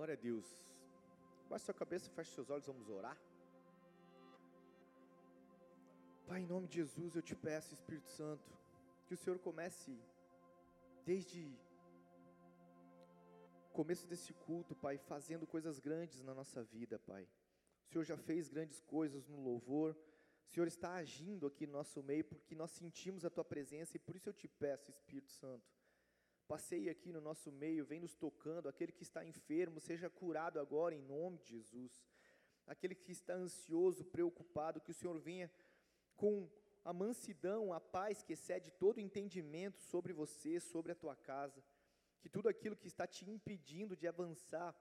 Glória a Deus. Baixe sua cabeça, feche seus olhos, vamos orar. Pai, em nome de Jesus, eu te peço, Espírito Santo, que o Senhor comece desde o começo desse culto, Pai, fazendo coisas grandes na nossa vida, Pai. O Senhor já fez grandes coisas no louvor. O Senhor está agindo aqui no nosso meio porque nós sentimos a tua presença e por isso eu te peço, Espírito Santo, passeie aqui no nosso meio, vem nos tocando, aquele que está enfermo, seja curado agora em nome de Jesus. Aquele que está ansioso, preocupado, que o Senhor venha com a mansidão, a paz que excede todo entendimento sobre você, sobre a tua casa, que tudo aquilo que está te impedindo de avançar,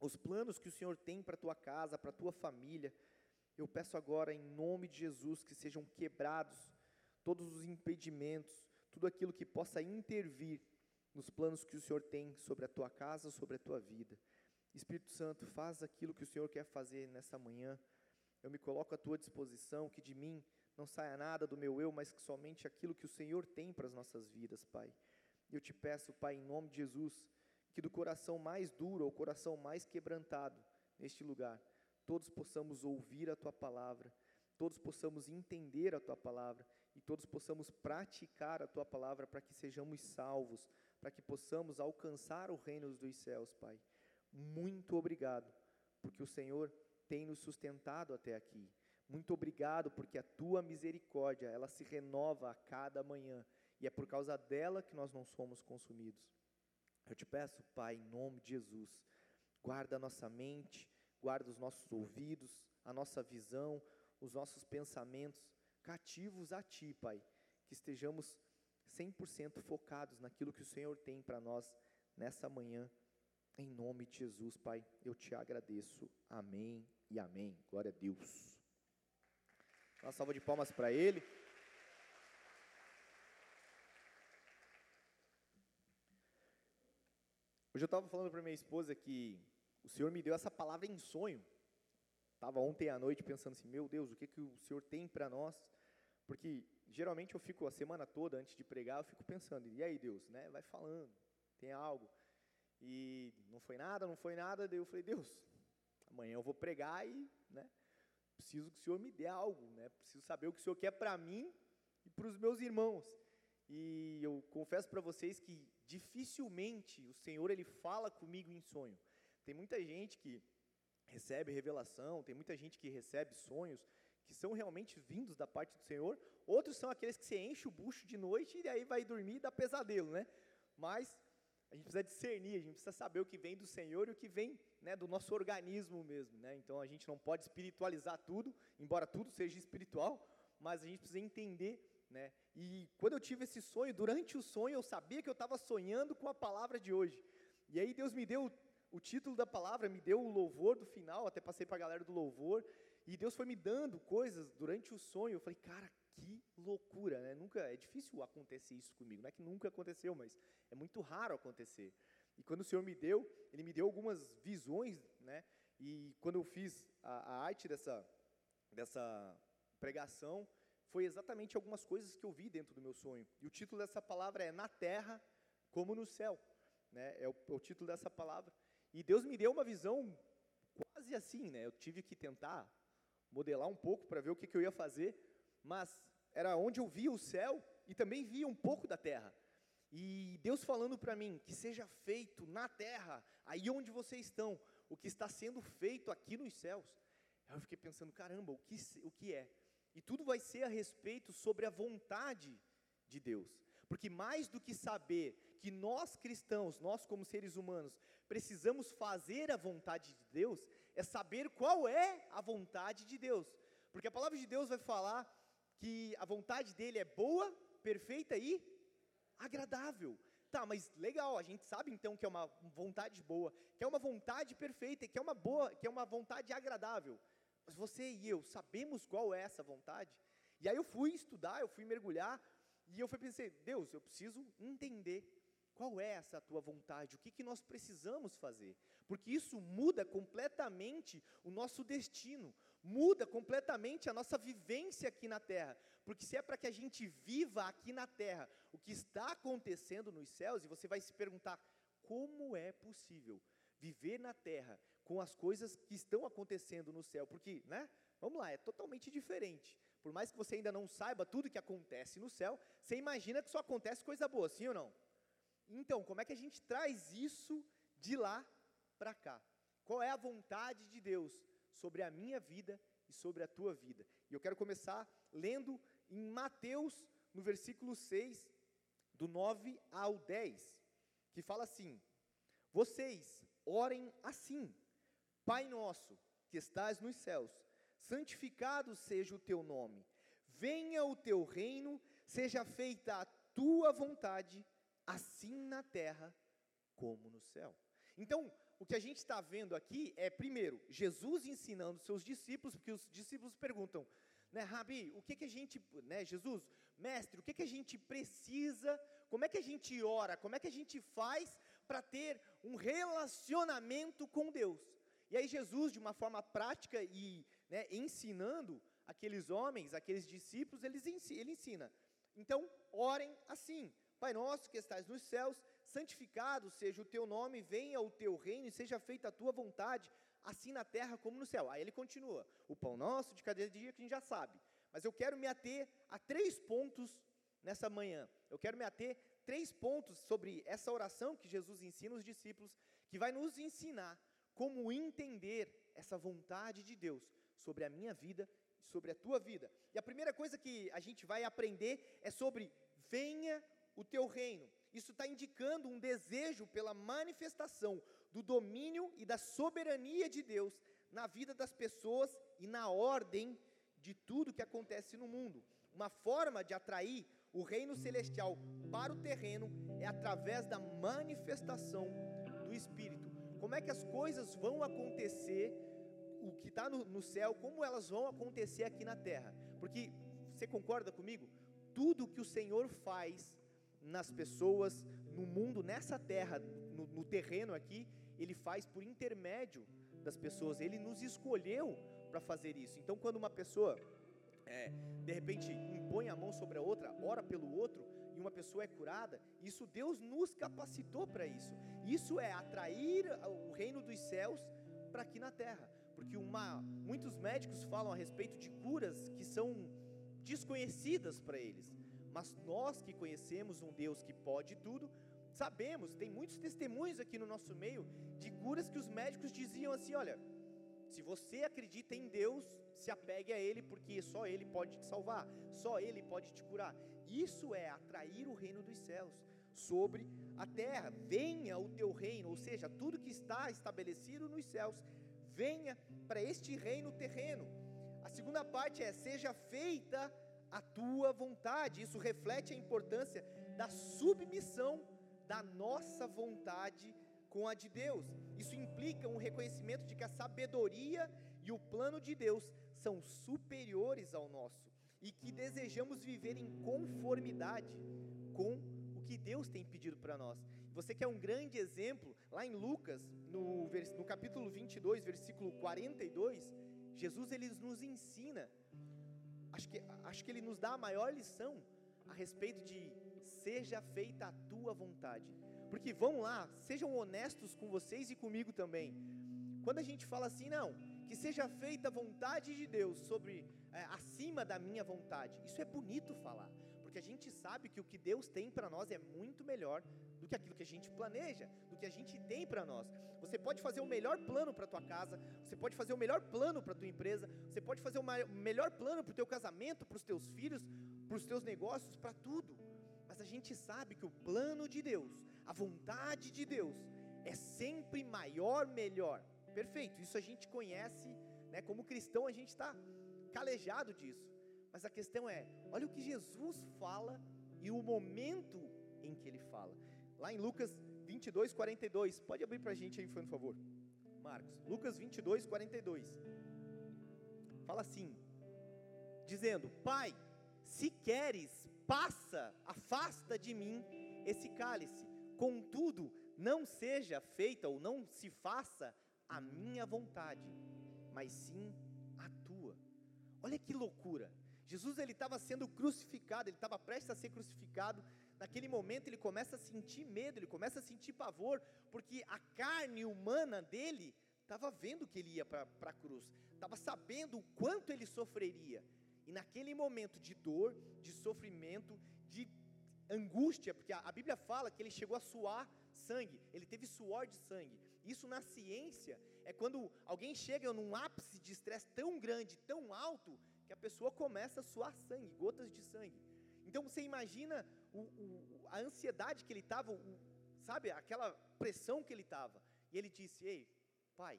os planos que o Senhor tem para a tua casa, para a tua família, eu peço agora em nome de Jesus que sejam quebrados todos os impedimentos, tudo aquilo que possa intervir nos planos que o Senhor tem sobre a tua casa, sobre a tua vida. Espírito Santo, faz aquilo que o Senhor quer fazer nessa manhã. Eu me coloco à tua disposição, que de mim não saia nada do meu eu, mas que somente aquilo que o Senhor tem para as nossas vidas, Pai. Eu te peço, Pai, em nome de Jesus, que do coração mais duro ao coração mais quebrantado neste lugar, todos possamos ouvir a tua palavra, todos possamos entender a tua palavra e todos possamos praticar a tua palavra para que sejamos salvos, para que possamos alcançar o reino dos céus, Pai. Muito obrigado, porque o Senhor tem nos sustentado até aqui. Muito obrigado, porque a tua misericórdia, ela se renova a cada manhã, e é por causa dela que nós não somos consumidos. Eu te peço, Pai, em nome de Jesus, guarda a nossa mente, guarda os nossos ouvidos, a nossa visão, os nossos pensamentos cativos a Ti, Pai, que estejamos 100% focados naquilo que o Senhor tem para nós nessa manhã, em nome de Jesus, Pai, eu te agradeço. Amém e amém. Glória a Deus. Uma salva de palmas para ele. Hoje eu estava falando para minha esposa que o Senhor me deu essa palavra em sonho. Estava ontem à noite pensando assim, meu Deus, o que, que o Senhor tem para nós? Porque geralmente eu fico a semana toda antes de pregar, eu fico pensando, e aí Deus, né? Vai falando, tem algo. E não foi nada, não foi nada, daí eu falei, Deus, amanhã eu vou pregar e, né? preciso que o Senhor me dê algo, né? Preciso saber o que o Senhor quer para mim e para os meus irmãos. E eu confesso para vocês que dificilmente o Senhor ele fala comigo em sonho. Tem muita gente que recebe revelação, tem muita gente que recebe sonhos que são realmente vindos da parte do Senhor. Outros são aqueles que você enche o bucho de noite e aí vai dormir e dá pesadelo, né? Mas a gente precisa discernir, a gente precisa saber o que vem do Senhor e o que vem né, do nosso organismo mesmo. Né? Então a gente não pode espiritualizar tudo, embora tudo seja espiritual, mas a gente precisa entender. Né? E quando eu tive esse sonho, durante o sonho eu sabia que eu estava sonhando com a palavra de hoje. E aí Deus me deu o título da palavra, me deu o louvor do final, até passei para a galera do louvor, e Deus foi me dando coisas durante o sonho. Eu falei, cara, que loucura, né? Nunca é difícil acontecer isso comigo. Não é que nunca aconteceu, mas é muito raro acontecer. E quando o Senhor me deu, Ele me deu algumas visões, né? E quando eu fiz a, a arte dessa, dessa pregação, foi exatamente algumas coisas que eu vi dentro do meu sonho. E o título dessa palavra é Na Terra como no Céu. Né? É, o, é o título dessa palavra. E Deus me deu uma visão quase assim, né? Eu tive que tentar modelar um pouco para ver o que, que eu ia fazer, mas era onde eu via o céu e também via um pouco da terra. E Deus falando para mim que seja feito na terra, aí onde vocês estão, o que está sendo feito aqui nos céus. Eu fiquei pensando, caramba, o que, o que é? E tudo vai ser a respeito sobre a vontade de Deus. Porque mais do que saber que nós cristãos, nós como seres humanos, precisamos fazer a vontade de Deus, é saber qual é a vontade de Deus. Porque a palavra de Deus vai falar que a vontade dele é boa, perfeita e agradável. Tá, mas legal, a gente sabe então que é uma vontade boa, que é uma vontade perfeita, que é uma boa, que é uma vontade agradável. Mas você e eu sabemos qual é essa vontade? E aí eu fui estudar, eu fui mergulhar, e eu fui pensei, Deus, eu preciso entender qual é essa tua vontade, o que, que nós precisamos fazer, porque isso muda completamente o nosso destino, muda completamente a nossa vivência aqui na terra. Porque se é para que a gente viva aqui na terra o que está acontecendo nos céus, e você vai se perguntar: como é possível viver na terra com as coisas que estão acontecendo no céu, porque, né? Vamos lá, é totalmente diferente. Por mais que você ainda não saiba tudo que acontece no céu, você imagina que só acontece coisa boa, sim ou não? Então, como é que a gente traz isso de lá para cá? Qual é a vontade de Deus sobre a minha vida e sobre a tua vida? E eu quero começar lendo em Mateus, no versículo 6, do 9 ao 10, que fala assim: Vocês orem assim, Pai nosso, que estás nos céus, santificado seja o teu nome, venha o teu reino, seja feita a tua vontade, assim na terra como no céu. Então, o que a gente está vendo aqui é, primeiro, Jesus ensinando seus discípulos, porque os discípulos perguntam, né, Rabi, o que, que a gente, né, Jesus, mestre, o que, que a gente precisa, como é que a gente ora, como é que a gente faz para ter um relacionamento com Deus? E aí Jesus, de uma forma prática e né, ensinando aqueles homens, aqueles discípulos, ele ensina. Então, orem assim, Pai nosso que estás nos céus, santificado seja o teu nome, venha o teu reino e seja feita a tua vontade, assim na terra como no céu. Aí ele continua, o pão nosso de cada dia que a gente já sabe. Mas eu quero me ater a três pontos nessa manhã. Eu quero me ater três pontos sobre essa oração que Jesus ensina os discípulos, que vai nos ensinar como entender essa vontade de Deus sobre a minha vida e sobre a tua vida. E a primeira coisa que a gente vai aprender é sobre venha o teu reino. Isso está indicando um desejo pela manifestação do domínio e da soberania de Deus na vida das pessoas e na ordem de tudo que acontece no mundo. Uma forma de atrair o reino celestial para o terreno é através da manifestação do Espírito. Como é que as coisas vão acontecer, o que está no, no céu, como elas vão acontecer aqui na terra? Porque, você concorda comigo? Tudo que o Senhor faz nas pessoas, no mundo, nessa terra, no, no terreno aqui, Ele faz por intermédio das pessoas, Ele nos escolheu para fazer isso. Então, quando uma pessoa, é, de repente, impõe a mão sobre a outra, ora pelo outro, e uma pessoa é curada, isso Deus nos capacitou para isso. Isso é atrair o reino dos céus para aqui na terra. Porque uma, muitos médicos falam a respeito de curas que são desconhecidas para eles. Mas nós que conhecemos um Deus que pode tudo, sabemos, tem muitos testemunhos aqui no nosso meio de curas que os médicos diziam assim: olha, se você acredita em Deus, se apegue a Ele, porque só Ele pode te salvar, só Ele pode te curar. Isso é atrair o reino dos céus sobre a terra. Venha o teu reino, ou seja, tudo que está estabelecido nos céus, venha para este reino terreno. A segunda parte é: seja feita a tua vontade. Isso reflete a importância da submissão da nossa vontade com a de Deus. Isso implica um reconhecimento de que a sabedoria e o plano de Deus são superiores ao nosso e que desejamos viver em conformidade com o que Deus tem pedido para nós. Você quer um grande exemplo? Lá em Lucas, no, no capítulo 22, versículo 42, Jesus ele nos ensina acho que, acho que ele nos dá a maior lição a respeito de seja feita a tua vontade. Porque vão lá, sejam honestos com vocês e comigo também. Quando a gente fala assim, não, que seja feita a vontade de Deus sobre é, acima da minha vontade. Isso é bonito falar, porque a gente sabe que o que Deus tem para nós é muito melhor do que aquilo que a gente planeja, do que a gente tem para nós. Você pode fazer o melhor plano para tua casa, você pode fazer o melhor plano para tua empresa, você pode fazer o melhor plano para o teu casamento, para os teus filhos, para os teus negócios, para tudo. Mas a gente sabe que o plano de Deus, a vontade de Deus, é sempre maior, melhor. Perfeito, isso a gente conhece, né? Como cristão a gente está calejado disso. Mas a questão é, olha o que Jesus fala e o momento em que ele fala. Lá em Lucas 22, 42. Pode abrir para a gente aí, por favor. Marcos. Lucas 22, 42. Fala assim: dizendo: Pai, se queres, passa, afasta de mim esse cálice. Contudo, não seja feita ou não se faça a minha vontade, mas sim a tua. Olha que loucura. Jesus ele estava sendo crucificado, ele estava prestes a ser crucificado naquele momento ele começa a sentir medo, ele começa a sentir pavor, porque a carne humana dele estava vendo que ele ia para a cruz, estava sabendo o quanto ele sofreria. E naquele momento de dor, de sofrimento, de angústia, porque a, a Bíblia fala que ele chegou a suar sangue, ele teve suor de sangue. Isso na ciência é quando alguém chega num ápice de estresse tão grande, tão alto, que a pessoa começa a suar sangue, gotas de sangue. Então você imagina o, o, a ansiedade que ele estava, sabe, aquela pressão que ele estava. E ele disse: Ei, pai,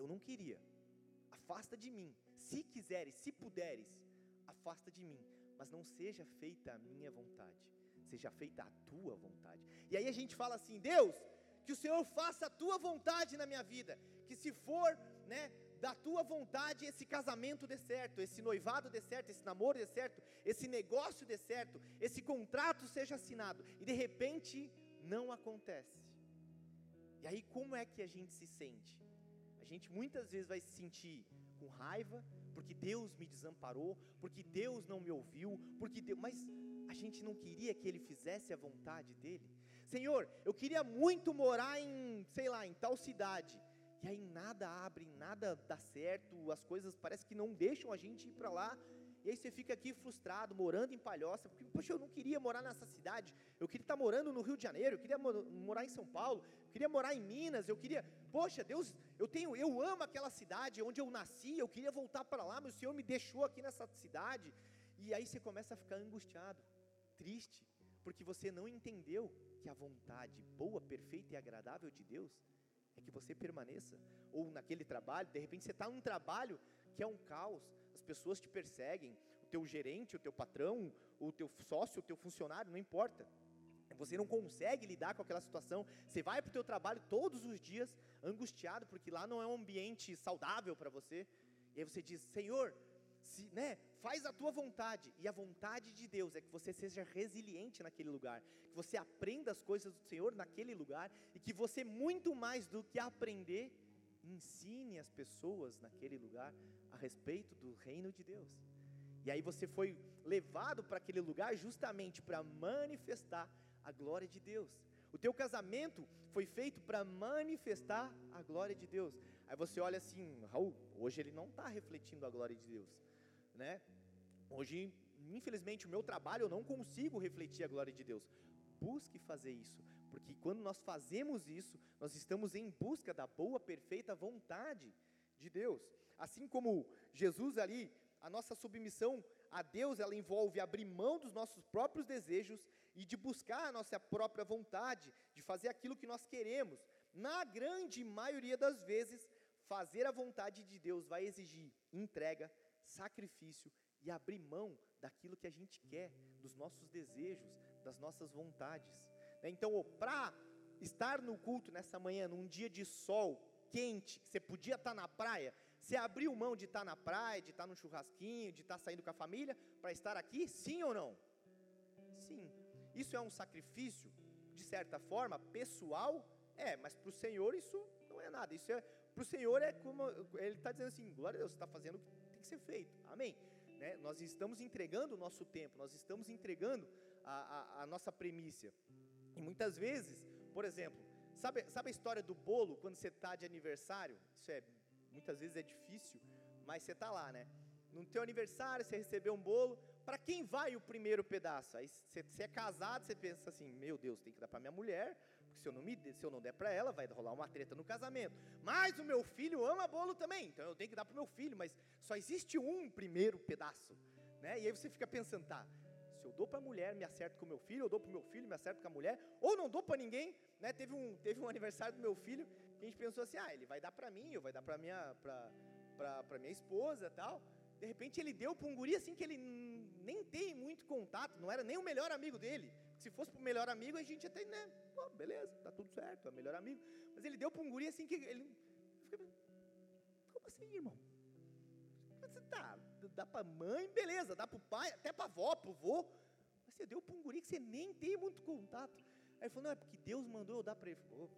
eu não queria, afasta de mim. Se quiseres, se puderes, afasta de mim, mas não seja feita a minha vontade, seja feita a tua vontade. E aí a gente fala assim: Deus, que o Senhor faça a tua vontade na minha vida, que se for, né, da tua vontade esse casamento dê certo, esse noivado dê certo, esse namoro dê certo, esse negócio dê certo, esse contrato seja assinado, e de repente não acontece. E aí como é que a gente se sente? A gente muitas vezes vai se sentir com raiva, porque Deus me desamparou, porque Deus não me ouviu, porque Deus, mas a gente não queria que ele fizesse a vontade dele. Senhor, eu queria muito morar em, sei lá, em tal cidade. E aí nada abre, nada dá certo, as coisas parece que não deixam a gente ir para lá. E aí você fica aqui frustrado, morando em Palhoça, porque, poxa, eu não queria morar nessa cidade, eu queria estar morando no Rio de Janeiro, eu queria morar em São Paulo, eu queria morar em Minas, eu queria, poxa, Deus, eu tenho, eu amo aquela cidade onde eu nasci, eu queria voltar para lá, mas o Senhor me deixou aqui nessa cidade. E aí você começa a ficar angustiado, triste, porque você não entendeu que a vontade boa, perfeita e agradável de Deus que você permaneça, ou naquele trabalho, de repente você está num trabalho que é um caos, as pessoas te perseguem, o teu gerente, o teu patrão, o teu sócio, o teu funcionário, não importa. Você não consegue lidar com aquela situação. Você vai para o teu trabalho todos os dias angustiado porque lá não é um ambiente saudável para você. E aí você diz: Senhor, se, né, faz a tua vontade. E a vontade de Deus é que você seja resiliente naquele lugar, que você aprenda as coisas do Senhor naquele lugar e que você, muito mais do que aprender, ensine as pessoas naquele lugar a respeito do reino de Deus. E aí você foi levado para aquele lugar justamente para manifestar a glória de Deus. O teu casamento foi feito para manifestar a glória de Deus. Aí você olha assim, Raul, hoje ele não está refletindo a glória de Deus né? Hoje, infelizmente, o meu trabalho eu não consigo refletir a glória de Deus. Busque fazer isso, porque quando nós fazemos isso, nós estamos em busca da boa, perfeita vontade de Deus. Assim como Jesus ali, a nossa submissão a Deus, ela envolve abrir mão dos nossos próprios desejos e de buscar a nossa própria vontade, de fazer aquilo que nós queremos. Na grande maioria das vezes, fazer a vontade de Deus vai exigir entrega, sacrifício e abrir mão daquilo que a gente quer, dos nossos desejos, das nossas vontades. Né? Então, para estar no culto nessa manhã, num dia de sol quente, que você podia estar na praia, você abriu mão de estar na praia, de estar no churrasquinho, de estar saindo com a família, para estar aqui, sim ou não? Sim. Isso é um sacrifício, de certa forma, pessoal? É, mas para o Senhor isso não é nada. Isso é, para o Senhor é como, ele está dizendo assim, glória a Deus, você está fazendo que ser feito. Amém? Né? Nós estamos entregando o nosso tempo, nós estamos entregando a, a, a nossa premissa. E muitas vezes, por exemplo, sabe, sabe a história do bolo quando você está de aniversário? Isso é, muitas vezes é difícil, mas você está lá, né? No teu aniversário, você recebeu um bolo, para quem vai o primeiro pedaço? Aí você é casado, você pensa assim, meu Deus, tem que dar para minha mulher, porque se eu não, me, se eu não der para ela, vai rolar uma treta no casamento. Mas o meu filho ama bolo também, então eu tenho que dar para o meu filho, mas só existe um primeiro pedaço. Né? E aí você fica pensando, tá, se eu dou para a mulher, me acerto com o meu filho, eu dou para o meu filho, me acerto com a mulher, ou não dou para ninguém. Né? Teve, um, teve um aniversário do meu filho que a gente pensou assim, ah, ele vai dar para mim, ou vai dar para minha, pra, minha esposa tal. De repente ele deu para um guri assim que ele nem tem muito contato, não era nem o melhor amigo dele. Se fosse para o melhor amigo, a gente até, né, pô, beleza, tá tudo certo, é o melhor amigo. Mas ele deu para um guri assim que ele. Como assim, irmão? Você tá, dá para mãe, beleza, dá para o pai, até para avó, para o vô. Mas você deu para um guri que você nem tem muito contato. Aí ele falou, não, é porque Deus mandou eu dar para ele. Falou,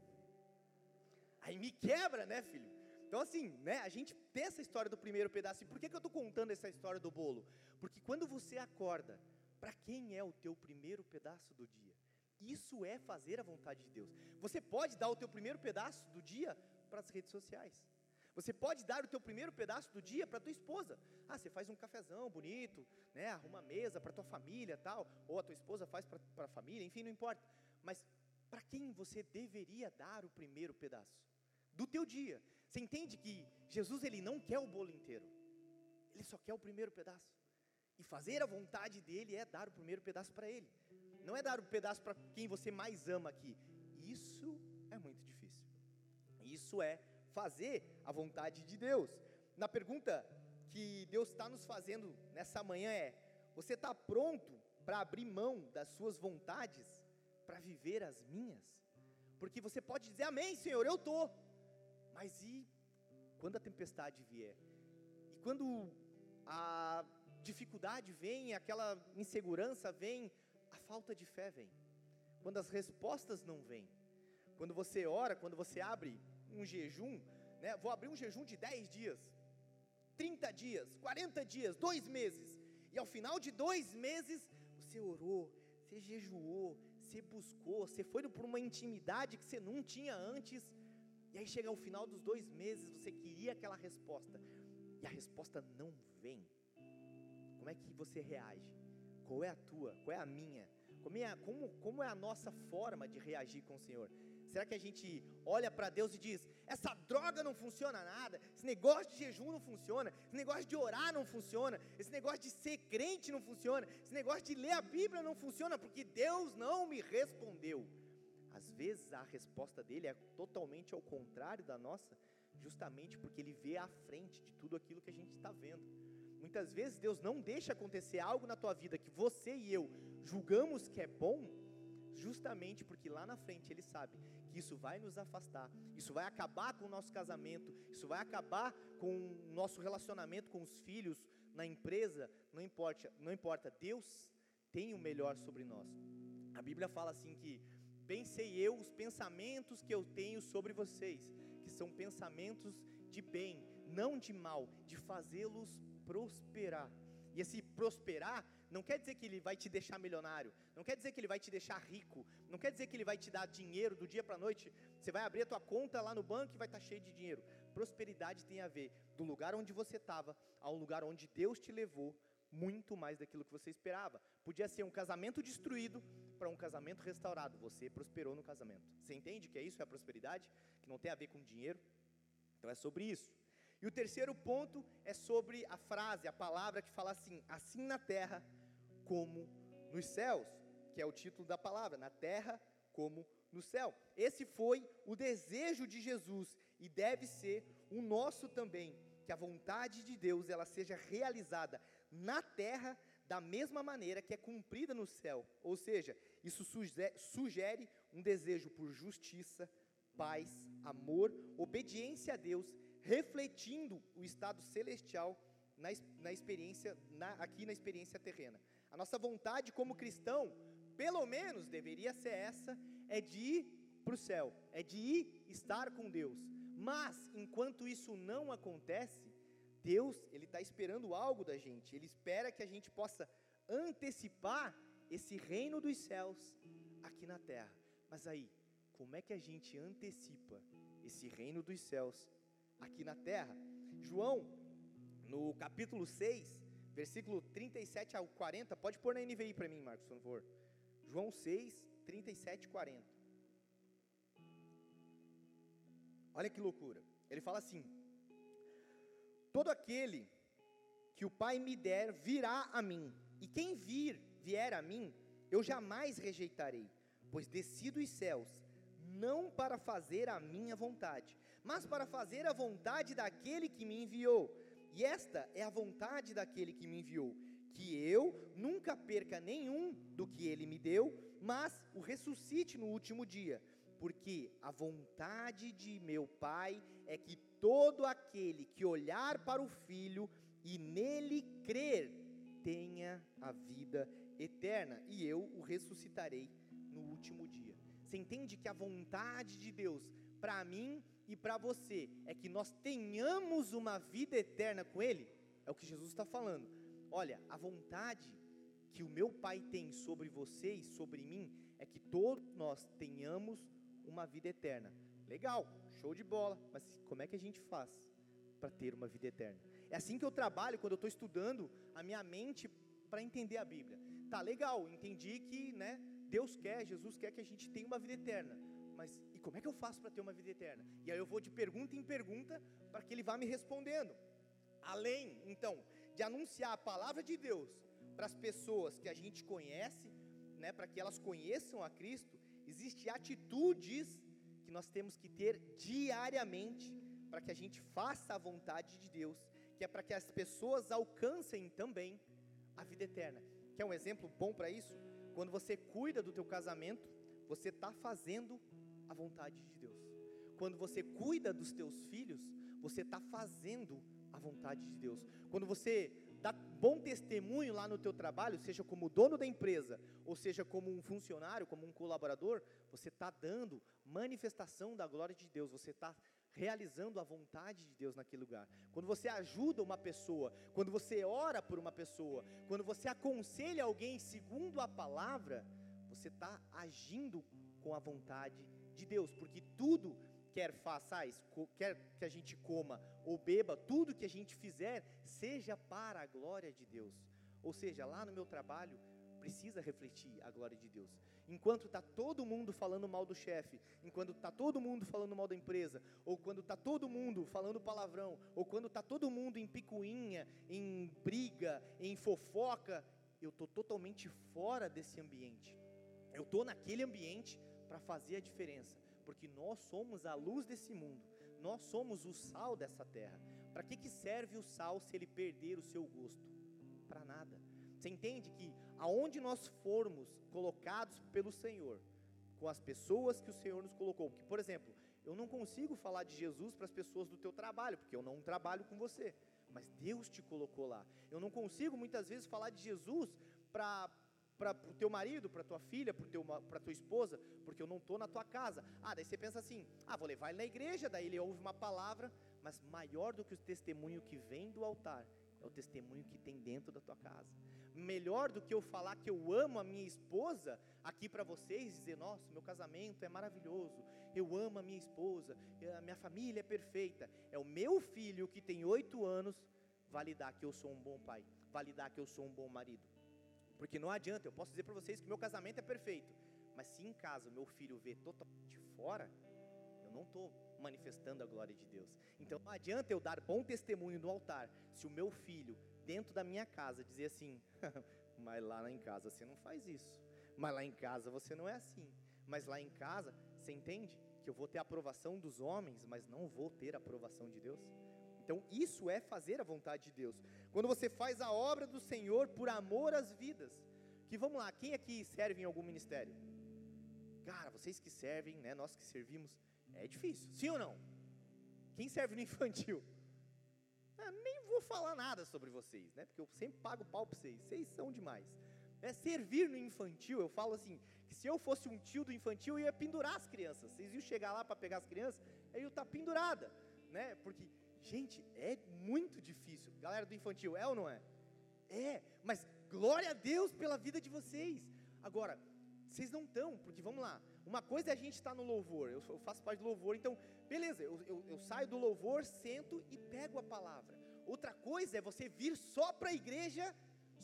Aí me quebra, né, filho? Então, assim, né, a gente tem essa história do primeiro pedaço. E por que, que eu estou contando essa história do bolo? Porque quando você acorda para quem é o teu primeiro pedaço do dia? Isso é fazer a vontade de Deus. Você pode dar o teu primeiro pedaço do dia para as redes sociais. Você pode dar o teu primeiro pedaço do dia para tua esposa. Ah, você faz um cafezão bonito, né? Arruma mesa para tua família, tal, ou a tua esposa faz para a família, enfim, não importa. Mas para quem você deveria dar o primeiro pedaço do teu dia? Você entende que Jesus ele não quer o bolo inteiro. Ele só quer o primeiro pedaço. E fazer a vontade dele é dar o primeiro pedaço para ele. Não é dar o pedaço para quem você mais ama aqui. Isso é muito difícil. Isso é fazer a vontade de Deus. Na pergunta que Deus está nos fazendo nessa manhã é: você está pronto para abrir mão das suas vontades para viver as minhas? Porque você pode dizer amém, Senhor, eu estou. Mas e quando a tempestade vier? E quando a dificuldade vem, aquela insegurança vem, a falta de fé vem. Quando as respostas não vêm. Quando você ora, quando você abre um jejum, né? Vou abrir um jejum de 10 dias, 30 dias, 40 dias, dois meses. E ao final de dois meses, você orou, você jejuou, você buscou, você foi por uma intimidade que você não tinha antes. E aí chega ao final dos dois meses, você queria aquela resposta. E a resposta não vem. Como é que você reage? Qual é a tua? Qual é a minha? Como é a, como, como é a nossa forma de reagir com o Senhor? Será que a gente olha para Deus e diz: essa droga não funciona nada, esse negócio de jejum não funciona, esse negócio de orar não funciona, esse negócio de ser crente não funciona, esse negócio de ler a Bíblia não funciona, porque Deus não me respondeu? Às vezes a resposta dele é totalmente ao contrário da nossa, justamente porque ele vê à frente de tudo aquilo que a gente está vendo. Muitas vezes Deus não deixa acontecer algo na tua vida que você e eu julgamos que é bom, justamente porque lá na frente Ele sabe que isso vai nos afastar, isso vai acabar com o nosso casamento, isso vai acabar com o nosso relacionamento com os filhos, na empresa, não importa, não importa, Deus tem o melhor sobre nós. A Bíblia fala assim que pensei eu os pensamentos que eu tenho sobre vocês, que são pensamentos de bem, não de mal, de fazê-los prosperar. E esse prosperar não quer dizer que ele vai te deixar milionário, não quer dizer que ele vai te deixar rico, não quer dizer que ele vai te dar dinheiro do dia para a noite. Você vai abrir a tua conta lá no banco e vai estar tá cheio de dinheiro. Prosperidade tem a ver do lugar onde você estava ao lugar onde Deus te levou, muito mais daquilo que você esperava. Podia ser um casamento destruído para um casamento restaurado. Você prosperou no casamento. Você entende que é isso é a prosperidade? Que não tem a ver com dinheiro? Então é sobre isso. E o terceiro ponto é sobre a frase, a palavra que fala assim: assim na terra como nos céus, que é o título da palavra, na terra como no céu. Esse foi o desejo de Jesus e deve ser o nosso também, que a vontade de Deus ela seja realizada na terra da mesma maneira que é cumprida no céu. Ou seja, isso sugere um desejo por justiça, paz, amor, obediência a Deus refletindo o estado celestial na, na experiência, na, aqui na experiência terrena. A nossa vontade como cristão, pelo menos deveria ser essa, é de ir para o céu, é de ir estar com Deus. Mas, enquanto isso não acontece, Deus, Ele está esperando algo da gente, Ele espera que a gente possa antecipar esse reino dos céus aqui na terra. Mas aí, como é que a gente antecipa esse reino dos céus aqui na terra. João, no capítulo 6, versículo 37 ao 40, pode pôr na NVI para mim, Marcos, por favor. João 6, 37 e 40. Olha que loucura. Ele fala assim: Todo aquele que o Pai me der virá a mim, e quem vir vier a mim, eu jamais rejeitarei, pois desci dos céus, não para fazer a minha vontade, mas para fazer a vontade daquele que me enviou. E esta é a vontade daquele que me enviou, que eu nunca perca nenhum do que ele me deu, mas o ressuscite no último dia. Porque a vontade de meu Pai é que todo aquele que olhar para o Filho e nele crer tenha a vida eterna, e eu o ressuscitarei no último dia. Você entende que a vontade de Deus para mim e para você é que nós tenhamos uma vida eterna com Ele, é o que Jesus está falando. Olha, a vontade que o meu Pai tem sobre você e sobre mim é que todos nós tenhamos uma vida eterna. Legal, show de bola, mas como é que a gente faz para ter uma vida eterna? É assim que eu trabalho quando eu estou estudando a minha mente para entender a Bíblia. Tá legal, entendi que, né, Deus quer, Jesus quer que a gente tenha uma vida eterna. Mas como é que eu faço para ter uma vida eterna? E aí eu vou de pergunta em pergunta para que ele vá me respondendo. Além, então, de anunciar a palavra de Deus para as pessoas que a gente conhece, né, para que elas conheçam a Cristo, existem atitudes que nós temos que ter diariamente para que a gente faça a vontade de Deus, que é para que as pessoas alcancem também a vida eterna. Quer um exemplo bom para isso? Quando você cuida do teu casamento, você está fazendo a vontade de Deus. Quando você cuida dos teus filhos, você está fazendo a vontade de Deus. Quando você dá bom testemunho lá no teu trabalho, seja como dono da empresa, ou seja como um funcionário, como um colaborador, você está dando manifestação da glória de Deus, você está realizando a vontade de Deus naquele lugar. Quando você ajuda uma pessoa, quando você ora por uma pessoa, quando você aconselha alguém segundo a palavra, você está agindo com a vontade de Deus, porque tudo quer façais, quer que a gente coma ou beba, tudo que a gente fizer seja para a glória de Deus. Ou seja, lá no meu trabalho precisa refletir a glória de Deus. Enquanto está todo mundo falando mal do chefe, enquanto está todo mundo falando mal da empresa, ou quando está todo mundo falando palavrão, ou quando está todo mundo em picuinha, em briga, em fofoca, eu estou totalmente fora desse ambiente. Eu estou naquele ambiente para fazer a diferença porque nós somos a luz desse mundo, nós somos o sal dessa terra. Para que, que serve o sal se ele perder o seu gosto? Para nada. Você entende que aonde nós formos colocados pelo Senhor, com as pessoas que o Senhor nos colocou, por exemplo, eu não consigo falar de Jesus para as pessoas do teu trabalho, porque eu não trabalho com você, mas Deus te colocou lá. Eu não consigo muitas vezes falar de Jesus para para o teu marido, para tua filha, para tua esposa, porque eu não estou na tua casa. Ah, daí você pensa assim: ah, vou levar ele na igreja, daí ele ouve uma palavra, mas maior do que o testemunho que vem do altar é o testemunho que tem dentro da tua casa. Melhor do que eu falar que eu amo a minha esposa aqui para vocês, dizer: nossa, meu casamento é maravilhoso, eu amo a minha esposa, a minha família é perfeita. É o meu filho que tem oito anos validar que eu sou um bom pai, validar que eu sou um bom marido. Porque não adianta, eu posso dizer para vocês que meu casamento é perfeito, mas se em casa o meu filho vê totalmente fora, eu não estou manifestando a glória de Deus. Então não adianta eu dar bom testemunho no altar, se o meu filho, dentro da minha casa, dizer assim: mas lá em casa você não faz isso, mas lá em casa você não é assim, mas lá em casa, você entende? Que eu vou ter a aprovação dos homens, mas não vou ter a aprovação de Deus. Então, isso é fazer a vontade de Deus. Quando você faz a obra do Senhor por amor às vidas. Que vamos lá, quem aqui serve em algum ministério? Cara, vocês que servem, né, nós que servimos, é difícil, sim ou não? Quem serve no infantil? Ah, nem vou falar nada sobre vocês, né? Porque eu sempre pago pau para vocês, vocês são demais. É, servir no infantil, eu falo assim, que se eu fosse um tio do infantil, eu ia pendurar as crianças. Vocês iam chegar lá para pegar as crianças, aí eu estar tá pendurada, né? Porque Gente, é muito difícil. Galera do infantil, é ou não é? É, mas glória a Deus pela vida de vocês. Agora, vocês não estão, porque vamos lá. Uma coisa é a gente estar tá no louvor, eu, eu, faço parte do louvor, então, beleza, eu, eu, eu saio do louvor, sento e pego a palavra. Outra coisa é você vir só para a igreja,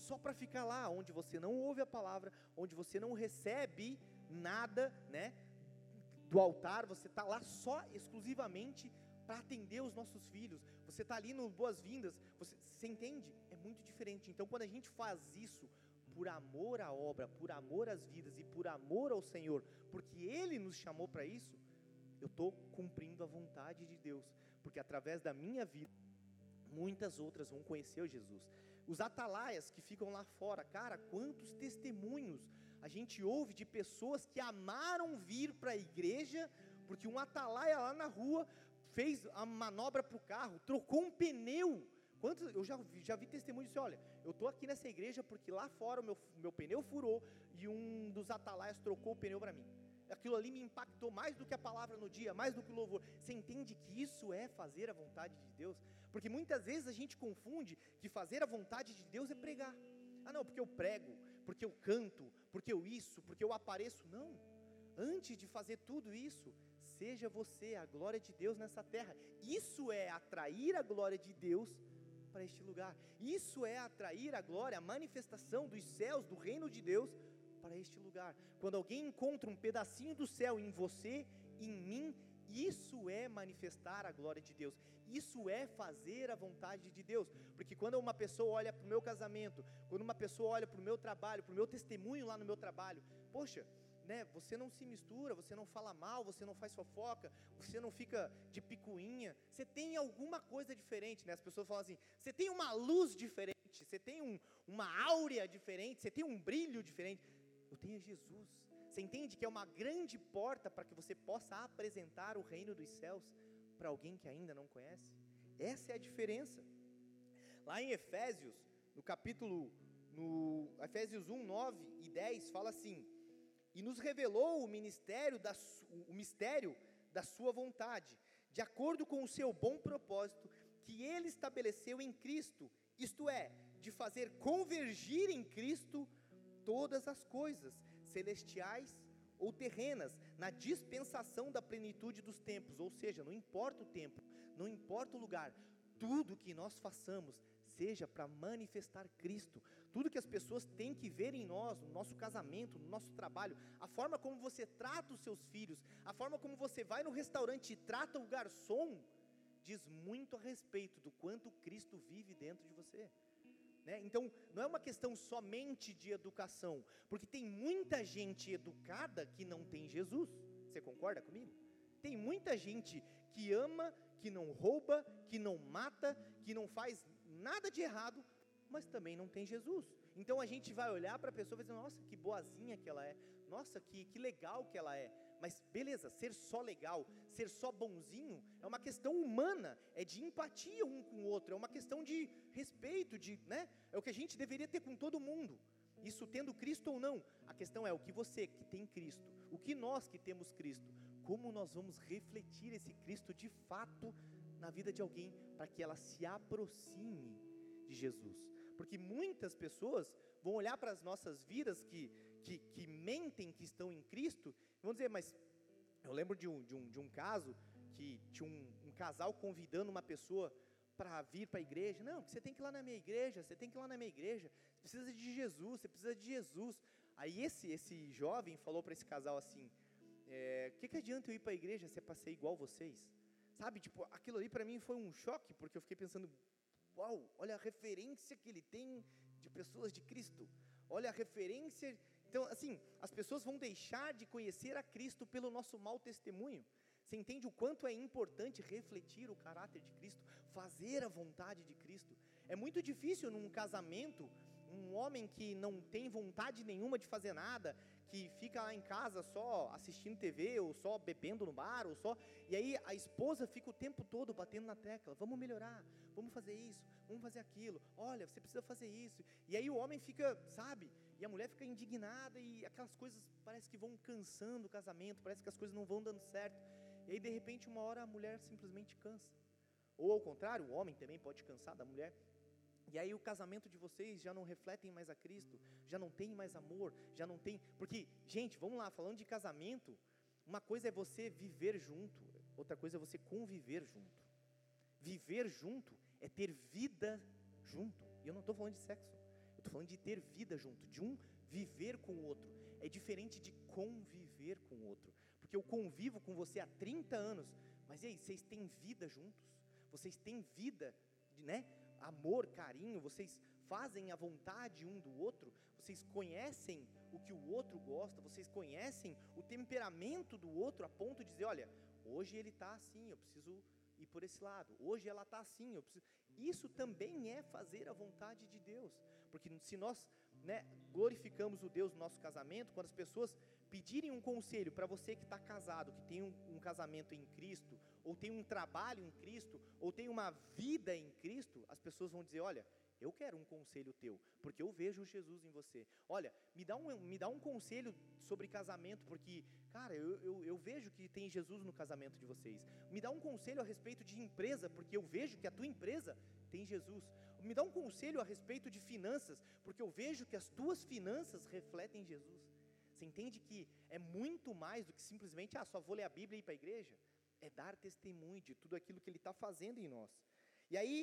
só para ficar lá, onde você não ouve a palavra, onde você não recebe nada, né? Do altar, você está lá só exclusivamente para atender os nossos filhos. Você está ali no boas-vindas, você, você entende? É muito diferente. Então, quando a gente faz isso por amor à obra, por amor às vidas e por amor ao Senhor, porque Ele nos chamou para isso, eu estou cumprindo a vontade de Deus, porque através da minha vida, muitas outras vão conhecer Jesus. Os atalaias que ficam lá fora, cara, quantos testemunhos a gente ouve de pessoas que amaram vir para a igreja, porque um atalaia lá na rua fez a manobra para o carro, trocou um pneu. Quantos, eu já, já vi testemunho de olha, eu estou aqui nessa igreja porque lá fora o meu, meu pneu furou e um dos atalaias trocou o pneu para mim. Aquilo ali me impactou mais do que a palavra no dia, mais do que o louvor. Você entende que isso é fazer a vontade de Deus? Porque muitas vezes a gente confunde que fazer a vontade de Deus é pregar. Ah, não, porque eu prego, porque eu canto, porque eu isso, porque eu apareço. Não. Antes de fazer tudo isso, seja você a glória de Deus nessa terra. Isso é atrair a glória de Deus para este lugar. Isso é atrair a glória, a manifestação dos céus, do reino de Deus para este lugar. Quando alguém encontra um pedacinho do céu em você, em mim, isso é manifestar a glória de Deus. Isso é fazer a vontade de Deus. Porque quando uma pessoa olha para o meu casamento, quando uma pessoa olha para o meu trabalho, para o meu testemunho lá no meu trabalho, poxa, né, você não se mistura, você não fala mal, você não faz fofoca, você não fica de picuinha, você tem alguma coisa diferente, né? As pessoas falam assim, você tem uma luz diferente, você tem um, uma áurea diferente, você tem um brilho diferente. Eu tenho Jesus. Você entende que é uma grande porta para que você possa apresentar o reino dos céus para alguém que ainda não conhece? Essa é a diferença. Lá em Efésios, no capítulo, no Efésios 1, 9 e 10, fala assim: E nos revelou o ministério da, o mistério da sua vontade, de acordo com o seu bom propósito, que ele estabeleceu em Cristo, isto é, de fazer convergir em Cristo todas as coisas celestiais ou terrenas, na dispensação da plenitude dos tempos, ou seja, não importa o tempo, não importa o lugar, tudo que nós façamos seja para manifestar Cristo. Tudo que as pessoas têm que ver em nós, no nosso casamento, no nosso trabalho, a forma como você trata os seus filhos, a forma como você vai no restaurante e trata o garçom, diz muito a respeito do quanto Cristo vive dentro de você. Né? Então, não é uma questão somente de educação, porque tem muita gente educada que não tem Jesus. Você concorda comigo? Tem muita gente que ama, que não rouba, que não mata, que não faz nada de errado, mas também não tem Jesus. Então a gente vai olhar para a pessoa e dizer: nossa, que boazinha que ela é, nossa, que, que legal que ela é. Mas beleza, ser só legal, ser só bonzinho, é uma questão humana, é de empatia um com o outro, é uma questão de respeito, de, né? É o que a gente deveria ter com todo mundo. Isso tendo Cristo ou não. A questão é o que você que tem Cristo, o que nós que temos Cristo, como nós vamos refletir esse Cristo de fato na vida de alguém para que ela se aproxime de Jesus. Porque muitas pessoas vão olhar para as nossas vidas que, que, que mentem que estão em Cristo Vamos dizer, mas eu lembro de um, de um, de um caso que tinha um, um casal convidando uma pessoa para vir para a igreja. Não, você tem que ir lá na minha igreja, você tem que ir lá na minha igreja. Você precisa de Jesus, você precisa de Jesus. Aí esse, esse jovem falou para esse casal assim: o é, que, que adianta eu ir para a igreja se é para ser igual vocês? Sabe, tipo, aquilo ali para mim foi um choque, porque eu fiquei pensando, uau, olha a referência que ele tem de pessoas de Cristo. Olha a referência então, assim, as pessoas vão deixar de conhecer a Cristo pelo nosso mau testemunho. Você entende o quanto é importante refletir o caráter de Cristo, fazer a vontade de Cristo? É muito difícil num casamento, um homem que não tem vontade nenhuma de fazer nada, que fica lá em casa só assistindo TV, ou só bebendo no bar, ou só. E aí a esposa fica o tempo todo batendo na tecla: vamos melhorar, vamos fazer isso, vamos fazer aquilo, olha, você precisa fazer isso. E aí o homem fica, sabe, e a mulher fica indignada e aquelas coisas parece que vão cansando o casamento, parece que as coisas não vão dando certo. E aí de repente uma hora a mulher simplesmente cansa. Ou ao contrário, o homem também pode cansar da mulher. E aí o casamento de vocês já não refletem mais a Cristo, já não tem mais amor, já não tem. Porque, gente, vamos lá, falando de casamento, uma coisa é você viver junto, outra coisa é você conviver junto. Viver junto é ter vida junto. E eu não estou falando de sexo. Estou falando de ter vida junto, de um viver com o outro. É diferente de conviver com o outro. Porque eu convivo com você há 30 anos, mas e aí, vocês têm vida juntos? Vocês têm vida, né? Amor, carinho, vocês fazem a vontade um do outro, vocês conhecem o que o outro gosta, vocês conhecem o temperamento do outro a ponto de dizer, olha, hoje ele está assim, eu preciso ir por esse lado. Hoje ela está assim, eu preciso. Isso também é fazer a vontade de Deus. Porque se nós né, glorificamos o Deus no nosso casamento, quando as pessoas pedirem um conselho para você que está casado, que tem um, um, casamento em Cristo, ou tem um trabalho em Cristo, ou tem uma vida em Cristo, as pessoas vão dizer: olha, eu quero um conselho teu, porque eu vejo Jesus em você. Olha, me dá um, me dá um conselho sobre casamento, porque, cara, eu, eu, eu vejo que tem Jesus no casamento de vocês. Me dá um conselho a respeito de empresa, porque eu vejo que a tua empresa tem Jesus. Me dá um conselho a respeito de finanças, porque eu vejo que as tuas finanças refletem Jesus. Você entende que é muito mais do que simplesmente, ah, só vou ler a Bíblia e ir para a igreja? É dar testemunho de tudo aquilo que Ele está fazendo em nós. E aí,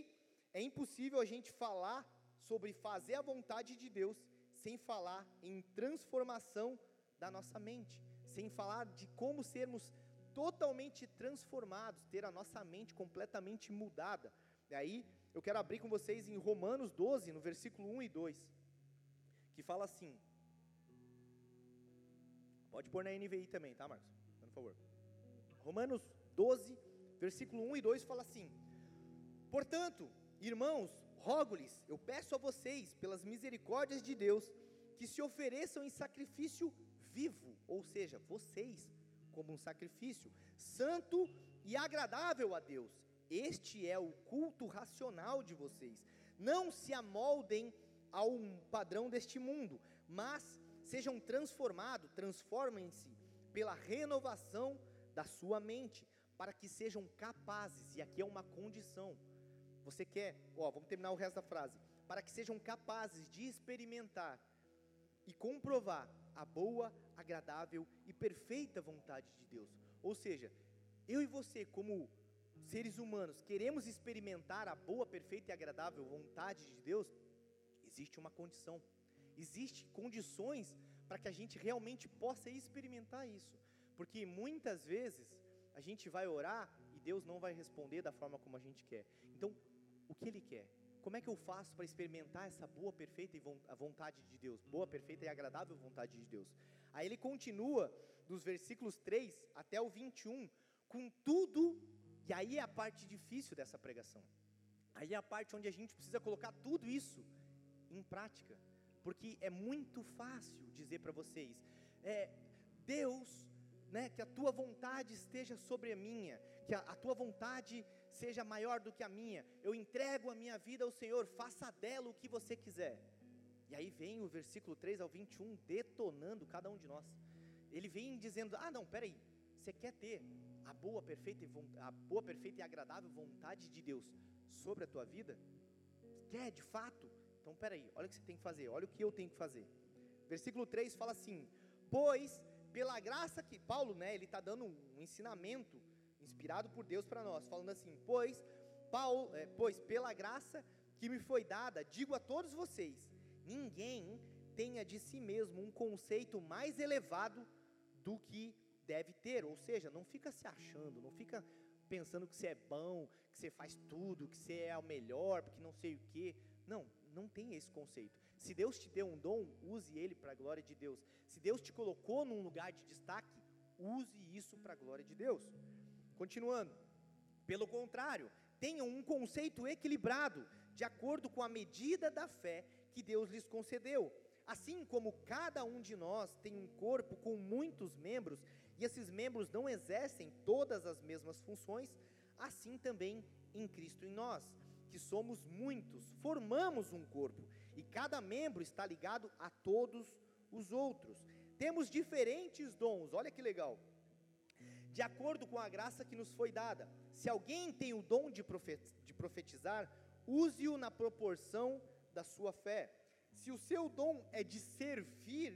é impossível a gente falar sobre fazer a vontade de Deus sem falar em transformação da nossa mente, sem falar de como sermos totalmente transformados, ter a nossa mente completamente mudada. E aí, eu quero abrir com vocês em Romanos 12, no versículo 1 e 2, que fala assim. Pode pôr na NVI também, tá, Marcos? Por favor. Romanos 12, versículo 1 e 2 fala assim: Portanto, irmãos, rogo-lhes, eu peço a vocês, pelas misericórdias de Deus, que se ofereçam em sacrifício vivo, ou seja, vocês, como um sacrifício santo e agradável a Deus. Este é o culto racional de vocês. Não se amoldem a um padrão deste mundo, mas sejam transformados, transformem-se pela renovação da sua mente, para que sejam capazes, e aqui é uma condição. Você quer, ó, vamos terminar o resto da frase, para que sejam capazes de experimentar e comprovar a boa, agradável e perfeita vontade de Deus. Ou seja, eu e você, como seres humanos, queremos experimentar a boa, perfeita e agradável vontade de Deus, existe uma condição. Existem condições para que a gente realmente possa experimentar isso. Porque muitas vezes a gente vai orar e Deus não vai responder da forma como a gente quer. Então, o que Ele quer? Como é que eu faço para experimentar essa boa, perfeita e a vontade de Deus? Boa, perfeita e agradável vontade de Deus. Aí ele continua dos versículos 3 até o 21, com tudo, e aí é a parte difícil dessa pregação. Aí é a parte onde a gente precisa colocar tudo isso em prática, porque é muito fácil dizer para vocês, é, Deus, né, que a tua vontade esteja sobre a minha, que a, a tua vontade seja maior do que a minha, eu entrego a minha vida ao Senhor, faça dela o que você quiser. E aí vem o versículo 3 ao 21 detonando cada um de nós. Ele vem dizendo: "Ah, não, peraí. Você quer ter a boa, perfeita e a boa, perfeita e agradável vontade de Deus sobre a tua vida? Quer de fato? Então, peraí, olha o que você tem que fazer, olha o que eu tenho que fazer. Versículo 3 fala assim: Pois, pela graça que. Paulo, né, ele está dando um ensinamento inspirado por Deus para nós, falando assim: Pois, Paulo, é, pois, pela graça que me foi dada, digo a todos vocês ninguém tenha de si mesmo um conceito mais elevado do que deve ter, ou seja, não fica se achando, não fica pensando que você é bom, que você faz tudo, que você é o melhor, porque não sei o que. Não, não tem esse conceito. Se Deus te deu um dom, use ele para a glória de Deus. Se Deus te colocou num lugar de destaque, use isso para a glória de Deus. Continuando. Pelo contrário, tenham um conceito equilibrado, de acordo com a medida da fé que Deus lhes concedeu. Assim como cada um de nós tem um corpo com muitos membros, e esses membros não exercem todas as mesmas funções, assim também em Cristo em nós, que somos muitos, formamos um corpo, e cada membro está ligado a todos os outros. Temos diferentes dons, olha que legal. De acordo com a graça que nos foi dada. Se alguém tem o dom de profetizar, use-o na proporção da sua fé. Se o seu dom é de servir,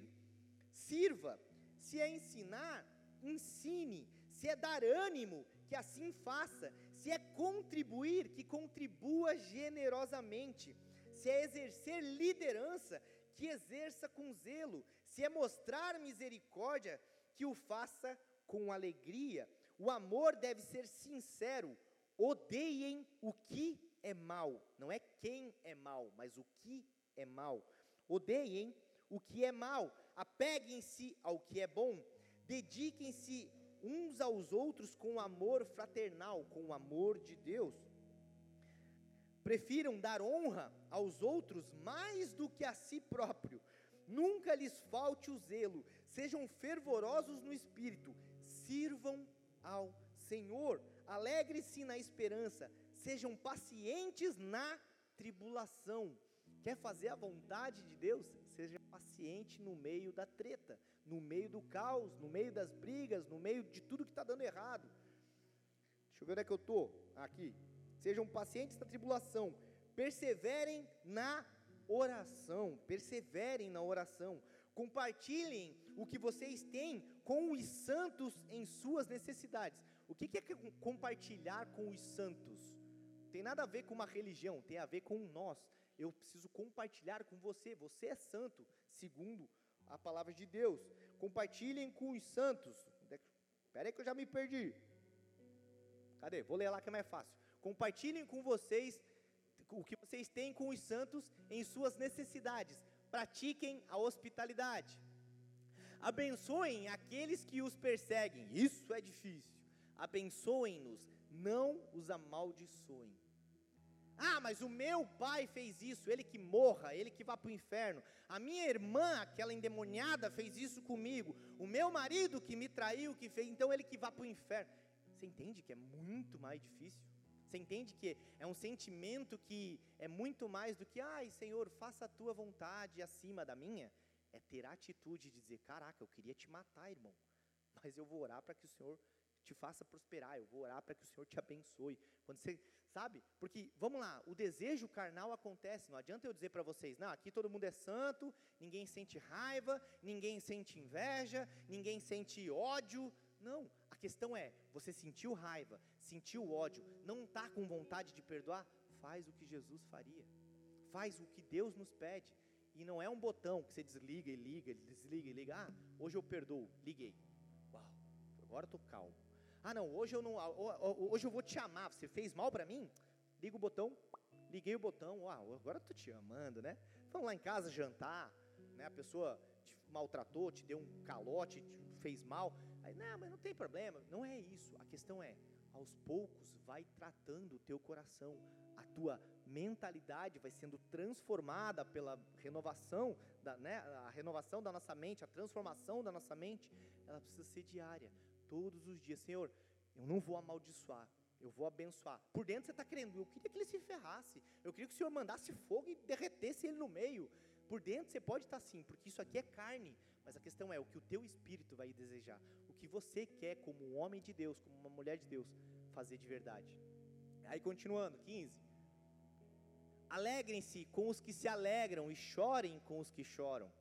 sirva. Se é ensinar, ensine. Se é dar ânimo, que assim faça. Se é contribuir, que contribua generosamente. Se é exercer liderança, que exerça com zelo. Se é mostrar misericórdia, que o faça com alegria. O amor deve ser sincero. Odeiem o que é mal, não é quem é mal, mas o que é mal. Odeiem o que é mal, apeguem-se ao que é bom, dediquem-se uns aos outros com amor fraternal, com o amor de Deus. Prefiram dar honra aos outros mais do que a si próprio. Nunca lhes falte o zelo, sejam fervorosos no espírito, sirvam ao Senhor, alegre-se na esperança, sejam pacientes na tribulação. Quer fazer a vontade de Deus? Seja paciente no meio da treta, no meio do caos, no meio das brigas, no meio de tudo que está dando errado. Deixa eu ver onde é que eu estou. Aqui. Sejam pacientes na tribulação, perseverem na oração, perseverem na oração. Compartilhem o que vocês têm com os santos em suas necessidades. O que é compartilhar com os santos? Tem nada a ver com uma religião, tem a ver com nós. Eu preciso compartilhar com você. Você é santo, segundo a palavra de Deus. Compartilhem com os santos. Espera aí que eu já me perdi. Cadê? Vou ler lá que é mais fácil. Compartilhem com vocês o que vocês têm com os santos em suas necessidades. Pratiquem a hospitalidade. Abençoem aqueles que os perseguem. Isso é difícil. Abençoem-nos, não os amaldiçoem. Ah, mas o meu pai fez isso, ele que morra, ele que vá para o inferno. A minha irmã, aquela endemoniada, fez isso comigo. O meu marido que me traiu, que fez, então ele que vá para o inferno. Você entende que é muito mais difícil? Você entende que é um sentimento que é muito mais do que, ai Senhor, faça a tua vontade acima da minha? É ter a atitude de dizer, caraca, eu queria te matar, irmão, mas eu vou orar para que o Senhor te faça prosperar, eu vou orar para que o Senhor te abençoe. Quando você, sabe? Porque, vamos lá, o desejo carnal acontece, não adianta eu dizer para vocês, não, aqui todo mundo é santo, ninguém sente raiva, ninguém sente inveja, ninguém sente ódio. Não, a questão é, você sentiu raiva, sentiu ódio, não está com vontade de perdoar? Faz o que Jesus faria, faz o que Deus nos pede. E não é um botão que você desliga e liga, desliga e liga. Ah, hoje eu perdoo, liguei. Uau, agora estou calmo ah, não, hoje eu não, hoje eu vou te amar. Você fez mal para mim? Liga o botão. Liguei o botão. Ah, agora eu tô te amando, né? Vamos lá em casa jantar, né? A pessoa te maltratou, te deu um calote, te fez mal. Aí, não, mas não tem problema. Não é isso. A questão é, aos poucos vai tratando o teu coração, a tua mentalidade vai sendo transformada pela renovação da, né, a renovação da nossa mente, a transformação da nossa mente, ela precisa ser diária todos os dias, Senhor, eu não vou amaldiçoar, eu vou abençoar. Por dentro você está querendo, eu queria que ele se ferrasse, eu queria que o Senhor mandasse fogo e derretesse ele no meio. Por dentro você pode estar tá assim, porque isso aqui é carne, mas a questão é o que o teu espírito vai desejar, o que você quer como um homem de Deus, como uma mulher de Deus, fazer de verdade. Aí continuando, 15. Alegrem-se com os que se alegram e chorem com os que choram.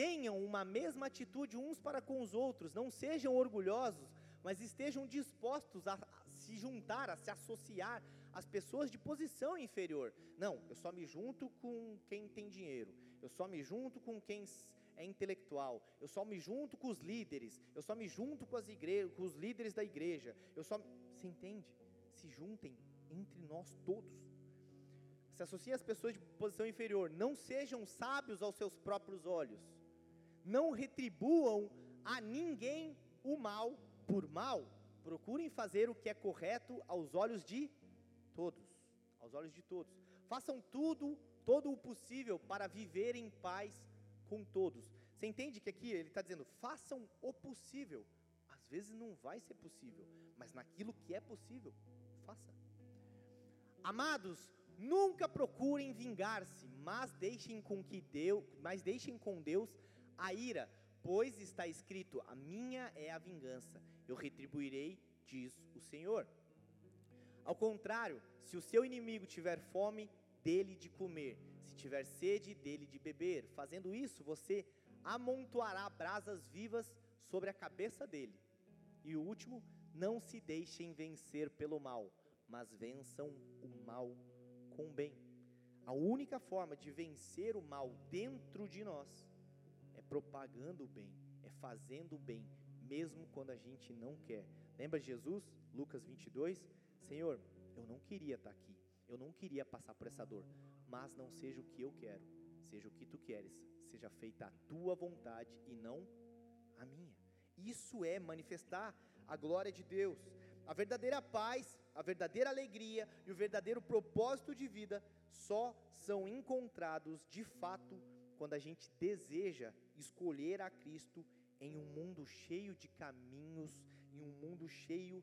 Tenham uma mesma atitude uns para com os outros, não sejam orgulhosos, mas estejam dispostos a se juntar, a se associar às pessoas de posição inferior. Não, eu só me junto com quem tem dinheiro, eu só me junto com quem é intelectual, eu só me junto com os líderes, eu só me junto com, as com os líderes da igreja, eu só. Você entende? Se juntem entre nós todos. Se associem às pessoas de posição inferior, não sejam sábios aos seus próprios olhos não retribuam a ninguém o mal por mal, procurem fazer o que é correto aos olhos de todos, aos olhos de todos. Façam tudo, todo o possível para viver em paz com todos. Você entende que aqui ele está dizendo, façam o possível. Às vezes não vai ser possível, mas naquilo que é possível, faça. Amados, nunca procurem vingar-se, mas deixem com que Deus, mas deixem com Deus a ira, pois está escrito: A minha é a vingança, eu retribuirei, diz o Senhor. Ao contrário, se o seu inimigo tiver fome, dele de comer, se tiver sede, dele de beber. Fazendo isso, você amontoará brasas vivas sobre a cabeça dele. E o último, não se deixem vencer pelo mal, mas vençam o mal com o bem. A única forma de vencer o mal dentro de nós propagando o bem, é fazendo o bem, mesmo quando a gente não quer. Lembra Jesus, Lucas 22? Senhor, eu não queria estar aqui, eu não queria passar por essa dor, mas não seja o que eu quero, seja o que tu queres, seja feita a tua vontade e não a minha. Isso é manifestar a glória de Deus. A verdadeira paz, a verdadeira alegria e o verdadeiro propósito de vida só são encontrados de fato quando a gente deseja escolher a Cristo em um mundo cheio de caminhos, em um mundo cheio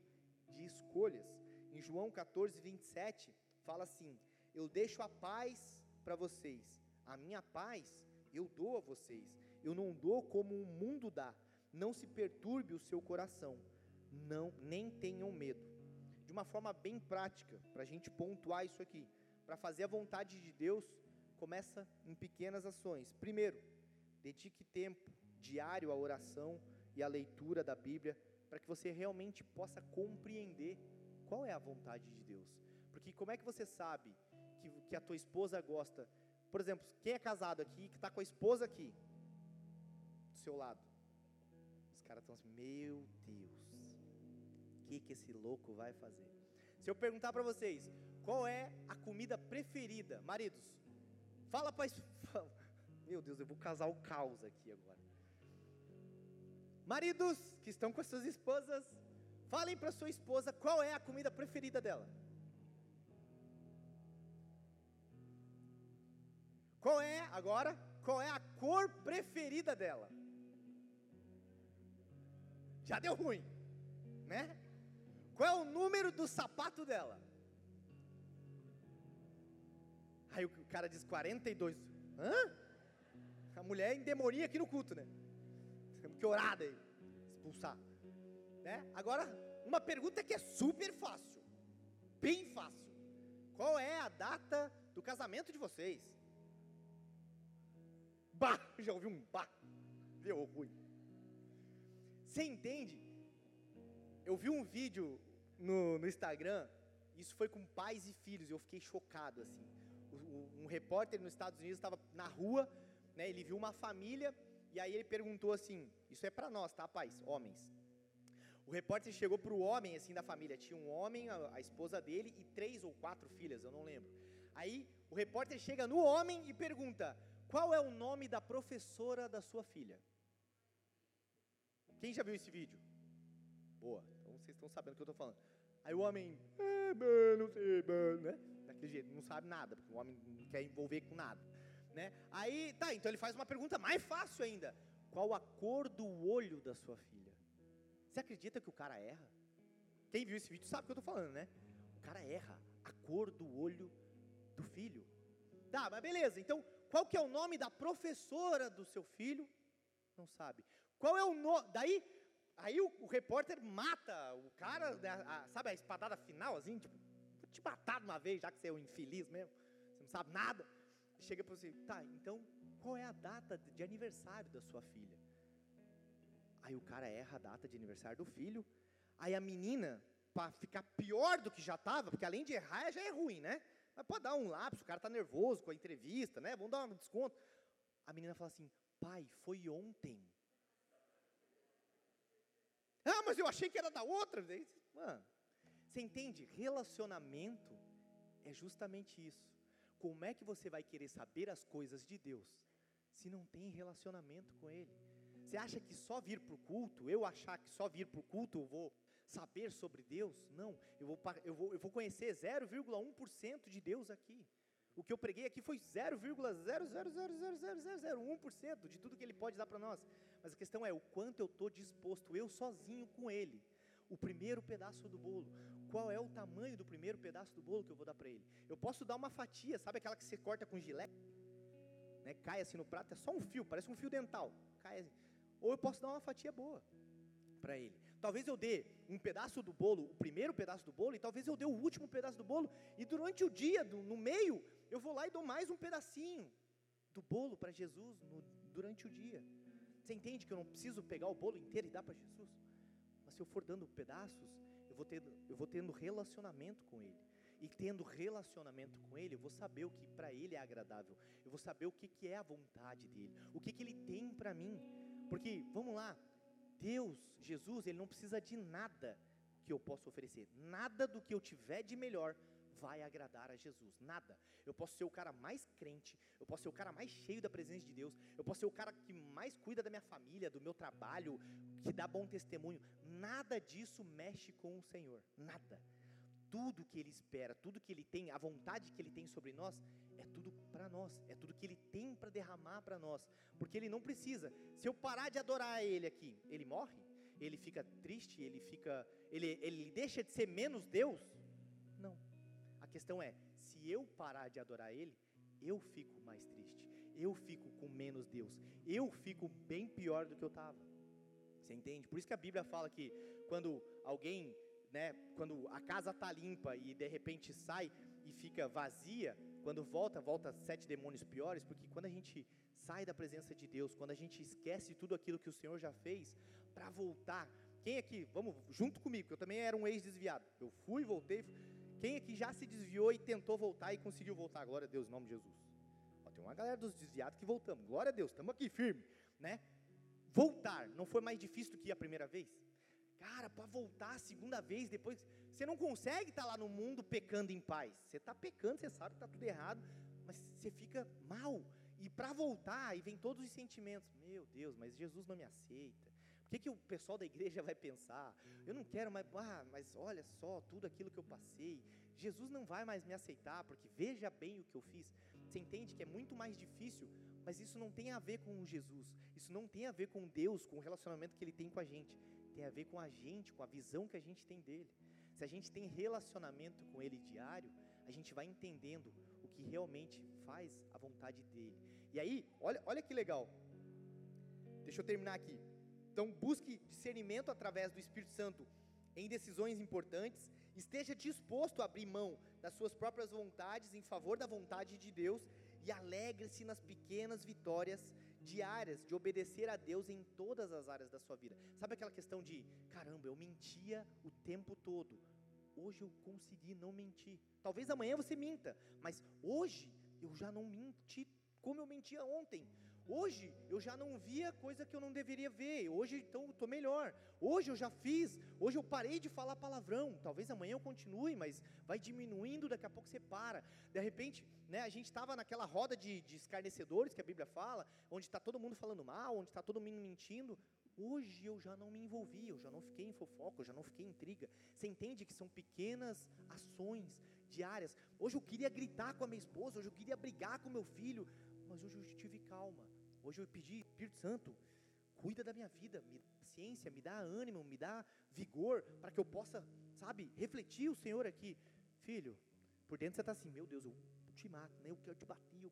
de escolhas. Em João 14, 27, fala assim: Eu deixo a paz para vocês, a minha paz eu dou a vocês, eu não dou como o mundo dá. Não se perturbe o seu coração, não nem tenham medo. De uma forma bem prática, para a gente pontuar isso aqui, para fazer a vontade de Deus começa em pequenas ações. Primeiro, dedique tempo diário à oração e à leitura da Bíblia, para que você realmente possa compreender qual é a vontade de Deus. Porque como é que você sabe que, que a tua esposa gosta? Por exemplo, quem é casado aqui, que está com a esposa aqui, do seu lado, os caras estão assim, meu Deus, o que, que esse louco vai fazer? Se eu perguntar para vocês, qual é a comida preferida, maridos? Fala para Meu Deus, eu vou casar o caos aqui agora. Maridos que estão com as suas esposas, falem para sua esposa qual é a comida preferida dela. Qual é, agora, qual é a cor preferida dela? Já deu ruim, né? Qual é o número do sapato dela? Aí o cara diz 42. Hã? A mulher endemonia aqui no culto, né? Temos que orar daí, expulsar. Né? Agora, uma pergunta que é super fácil. Bem fácil. Qual é a data do casamento de vocês? Bah! Já ouvi um bah. Deu ruim. Você entende? Eu vi um vídeo no, no Instagram, isso foi com pais e filhos, e eu fiquei chocado assim um repórter nos Estados Unidos estava na rua, né, ele viu uma família e aí ele perguntou assim: Isso é para nós, tá, pais? Homens. O repórter chegou para o homem assim da família, tinha um homem, a, a, esposa dele e três ou quatro filhas, eu não lembro. Aí o repórter chega no homem e pergunta: Qual é o nome da professora da sua filha? Quem já viu esse vídeo? Boa, então vocês estão sabendo o que eu estou falando. Aí o homem, é, não sei, né? Daquele jeito, não sabe nada, porque o homem não quer envolver com nada, né? Aí, tá, então ele faz uma pergunta mais fácil ainda: qual a cor do olho da sua filha? Você acredita que o cara erra? Quem viu esse vídeo sabe o que eu estou falando, né? O cara erra a cor do olho do filho. Tá, mas beleza. Então, qual que é o nome da professora do seu filho? Não sabe. Qual é o nome? Daí, aí o, o, repórter mata o cara, né, a, sabe a espadada final, assim, tipo, te matar de uma vez, já que você é um infeliz mesmo, você não sabe nada. Chega para você, tá, então qual é a data de aniversário da sua filha? Aí o cara erra a data de aniversário do filho, aí a menina, para ficar pior do que já estava, porque além de errar já é ruim, né? Mas pode dar um lápis, o cara está nervoso com a entrevista, né? Vamos dar um desconto. A menina fala assim: pai, foi ontem. Ah, mas eu achei que era da outra. Mano, você entende? Relacionamento é justamente isso. Como é que você vai querer saber as coisas de Deus se não tem relacionamento com Ele? Você acha que só vir para o culto, eu achar que só vir para o culto eu vou saber sobre Deus? Não, eu vou, eu vou, eu vou conhecer 0,1% de Deus aqui. O que eu preguei aqui foi 0,0000001% de tudo que Ele pode dar para nós. Mas a questão é o quanto eu estou disposto, eu sozinho com Ele, o primeiro pedaço do bolo. Qual é o tamanho do primeiro pedaço do bolo que eu vou dar para ele? Eu posso dar uma fatia, sabe aquela que você corta com gilete? Né, cai assim no prato, é só um fio, parece um fio dental. Cai assim. Ou eu posso dar uma fatia boa para ele. Talvez eu dê um pedaço do bolo, o primeiro pedaço do bolo, e talvez eu dê o último pedaço do bolo, e durante o dia, do, no meio, eu vou lá e dou mais um pedacinho do bolo para Jesus no, durante o dia. Você entende que eu não preciso pegar o bolo inteiro e dar para Jesus? Mas se eu for dando pedaços, vou, ter, eu vou tendo relacionamento com Ele. E tendo relacionamento com Ele, eu vou saber o que para Ele é agradável. Eu vou saber o que, que é a vontade dEle. O que, que Ele tem para mim. Porque, vamos lá, Deus, Jesus, Ele não precisa de nada que eu possa oferecer. Nada do que eu tiver de melhor vai agradar a Jesus. Nada. Eu posso ser o cara mais crente, eu posso ser o cara mais cheio da presença de Deus, eu posso ser o cara que mais cuida da minha família, do meu trabalho, que dá bom testemunho. Nada disso mexe com o Senhor. Nada. Tudo que Ele espera, tudo que Ele tem, a vontade que Ele tem sobre nós, é tudo para nós, é tudo que Ele tem para derramar para nós, porque Ele não precisa. Se eu parar de adorar Ele aqui, Ele morre? Ele fica triste? Ele fica, ele, ele deixa de ser menos Deus? Questão é, se eu parar de adorar Ele, eu fico mais triste, eu fico com menos Deus, eu fico bem pior do que eu estava. Você entende? Por isso que a Bíblia fala que quando alguém, né, quando a casa está limpa e de repente sai e fica vazia, quando volta, volta sete demônios piores, porque quando a gente sai da presença de Deus, quando a gente esquece tudo aquilo que o Senhor já fez, para voltar. Quem aqui, vamos junto comigo, que eu também era um ex-desviado. Eu fui, voltei. Quem aqui já se desviou e tentou voltar e conseguiu voltar? Glória a Deus, em nome de Jesus. Ó, tem uma galera dos desviados que voltamos. Glória a Deus, estamos aqui firme, né? Voltar não foi mais difícil do que a primeira vez? Cara, para voltar a segunda vez, depois, você não consegue estar tá lá no mundo pecando em paz. Você está pecando, você sabe que está tudo errado, mas você fica mal. E para voltar, aí vem todos os sentimentos. Meu Deus, mas Jesus não me aceita. O que, que o pessoal da igreja vai pensar? Eu não quero mais, ah, mas olha só, tudo aquilo que eu passei. Jesus não vai mais me aceitar, porque veja bem o que eu fiz. Você entende que é muito mais difícil, mas isso não tem a ver com Jesus. Isso não tem a ver com Deus, com o relacionamento que Ele tem com a gente tem a ver com a gente, com a visão que a gente tem dele. Se a gente tem relacionamento com ele diário, a gente vai entendendo o que realmente faz a vontade dele. E aí, olha, olha que legal. Deixa eu terminar aqui. Então, busque discernimento através do Espírito Santo em decisões importantes, esteja disposto a abrir mão das suas próprias vontades em favor da vontade de Deus e alegre-se nas pequenas vitórias diárias de obedecer a Deus em todas as áreas da sua vida. Sabe aquela questão de, caramba, eu mentia o tempo todo. Hoje eu consegui não mentir. Talvez amanhã você minta, mas hoje eu já não menti como eu mentia ontem. Hoje eu já não via coisa que eu não deveria ver. Hoje então eu estou melhor. Hoje eu já fiz. Hoje eu parei de falar palavrão. Talvez amanhã eu continue, mas vai diminuindo. Daqui a pouco você para. De repente, né, a gente estava naquela roda de, de escarnecedores que a Bíblia fala, onde está todo mundo falando mal, onde está todo mundo mentindo. Hoje eu já não me envolvi, eu já não fiquei em fofoca, eu já não fiquei em intriga. Você entende que são pequenas ações diárias. Hoje eu queria gritar com a minha esposa, hoje eu queria brigar com meu filho, mas hoje eu tive calma. Hoje eu pedi, Espírito Santo, cuida da minha vida, me dá paciência, me dá ânimo, me dá vigor, para que eu possa, sabe, refletir o Senhor aqui. Filho, por dentro você está assim, meu Deus, eu te mato, né? eu quero te bater. Eu...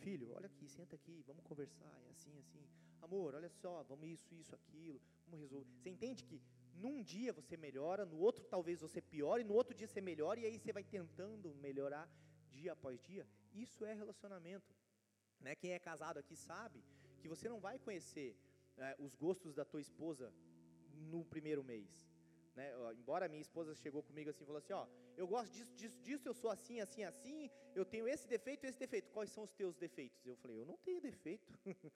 Filho, olha aqui, senta aqui, vamos conversar, é assim, assim. Amor, olha só, vamos isso, isso, aquilo, vamos resolver. Você entende que num dia você melhora, no outro talvez você piore, no outro dia você melhora, e aí você vai tentando melhorar dia após dia. Isso é relacionamento. Né? Quem é casado aqui sabe que você não vai conhecer é, os gostos da tua esposa no primeiro mês. Né? Embora minha esposa chegou comigo assim e falou assim, ó, eu gosto disso, disso, disso, eu sou assim, assim, assim, eu tenho esse defeito, esse defeito. Quais são os teus defeitos? Eu falei, eu não tenho defeito.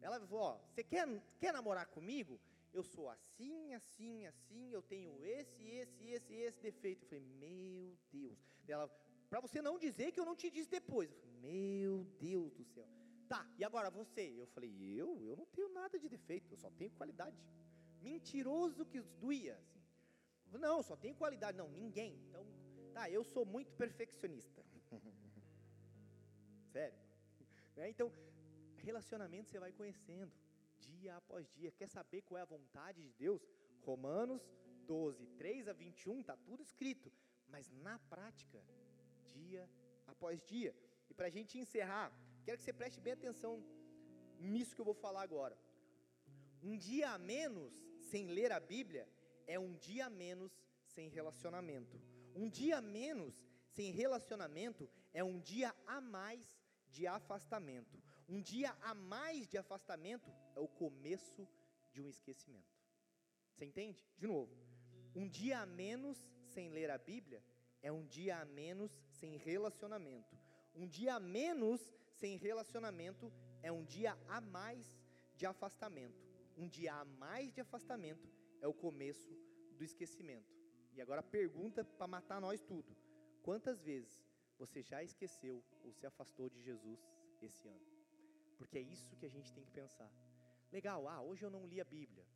Ela falou, ó, você quer, quer namorar comigo? Eu sou assim, assim, assim, eu tenho esse, esse, esse, esse defeito. Eu falei, meu Deus. Ela, para você não dizer que eu não te disse depois. Meu Deus do céu. Tá, e agora você? Eu falei, eu? Eu não tenho nada de defeito, eu só tenho qualidade. Mentiroso que doía, assim. Não, só tenho qualidade. Não, ninguém. Então, tá, eu sou muito perfeccionista. Sério. Né? Então, relacionamento você vai conhecendo, dia após dia. Quer saber qual é a vontade de Deus? Romanos 12, 3 a 21, está tudo escrito. Mas na prática, dia após dia. E para a gente encerrar, quero que você preste bem atenção nisso que eu vou falar agora. Um dia a menos sem ler a Bíblia é um dia a menos sem relacionamento. Um dia a menos sem relacionamento é um dia a mais de afastamento. Um dia a mais de afastamento é o começo de um esquecimento. Você entende? De novo. Um dia a menos sem ler a Bíblia é um dia a menos sem relacionamento. Um dia a menos sem relacionamento é um dia a mais de afastamento. Um dia a mais de afastamento é o começo do esquecimento. E agora pergunta para matar nós tudo. Quantas vezes você já esqueceu ou se afastou de Jesus esse ano? Porque é isso que a gente tem que pensar. Legal, ah, hoje eu não li a Bíblia.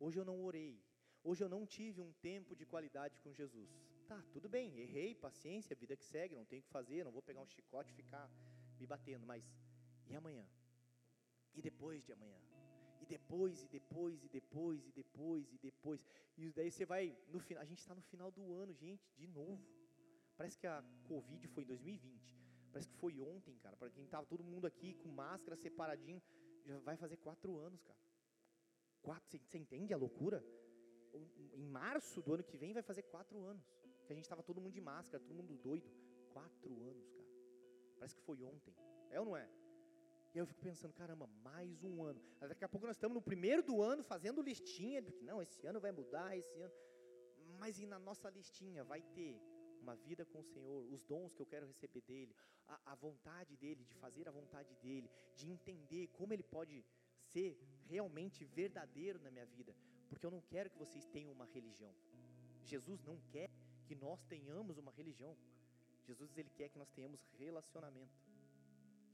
Hoje eu não orei. Hoje eu não tive um tempo de qualidade com Jesus. Tá, tudo bem, errei, paciência, vida que segue, não tenho o que fazer, não vou pegar um chicote e ficar me batendo, mas e amanhã? E depois de amanhã? E depois, e depois, e depois, e depois, e depois. E daí você vai, no final, a gente está no final do ano, gente, de novo. Parece que a Covid foi em 2020. Parece que foi ontem, cara. Para quem estava todo mundo aqui com máscara, separadinho, já vai fazer quatro anos, cara. Quatro, você entende a loucura? Em março do ano que vem vai fazer quatro anos. Que a gente estava todo mundo de máscara, todo mundo doido. Quatro anos, cara. Parece que foi ontem. É ou não é? E eu fico pensando, caramba, mais um ano. Daqui a pouco nós estamos no primeiro do ano fazendo listinha, de que não, esse ano vai mudar, esse ano. Mas e na nossa listinha vai ter uma vida com o Senhor, os dons que eu quero receber dele, a, a vontade dele, de fazer a vontade dele, de entender como ele pode ser realmente verdadeiro na minha vida, porque eu não quero que vocês tenham uma religião. Jesus não quer que nós tenhamos uma religião. Jesus ele quer que nós tenhamos relacionamento.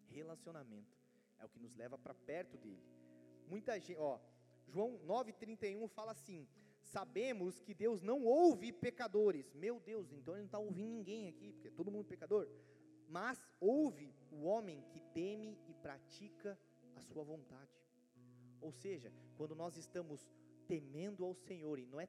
Relacionamento é o que nos leva para perto dele. Muita gente, ó, João 9:31 fala assim: sabemos que Deus não ouve pecadores. Meu Deus, então ele não está ouvindo ninguém aqui, porque é todo mundo pecador. Mas ouve o homem que teme e pratica a sua vontade. Ou seja, quando nós estamos temendo ao Senhor, e não é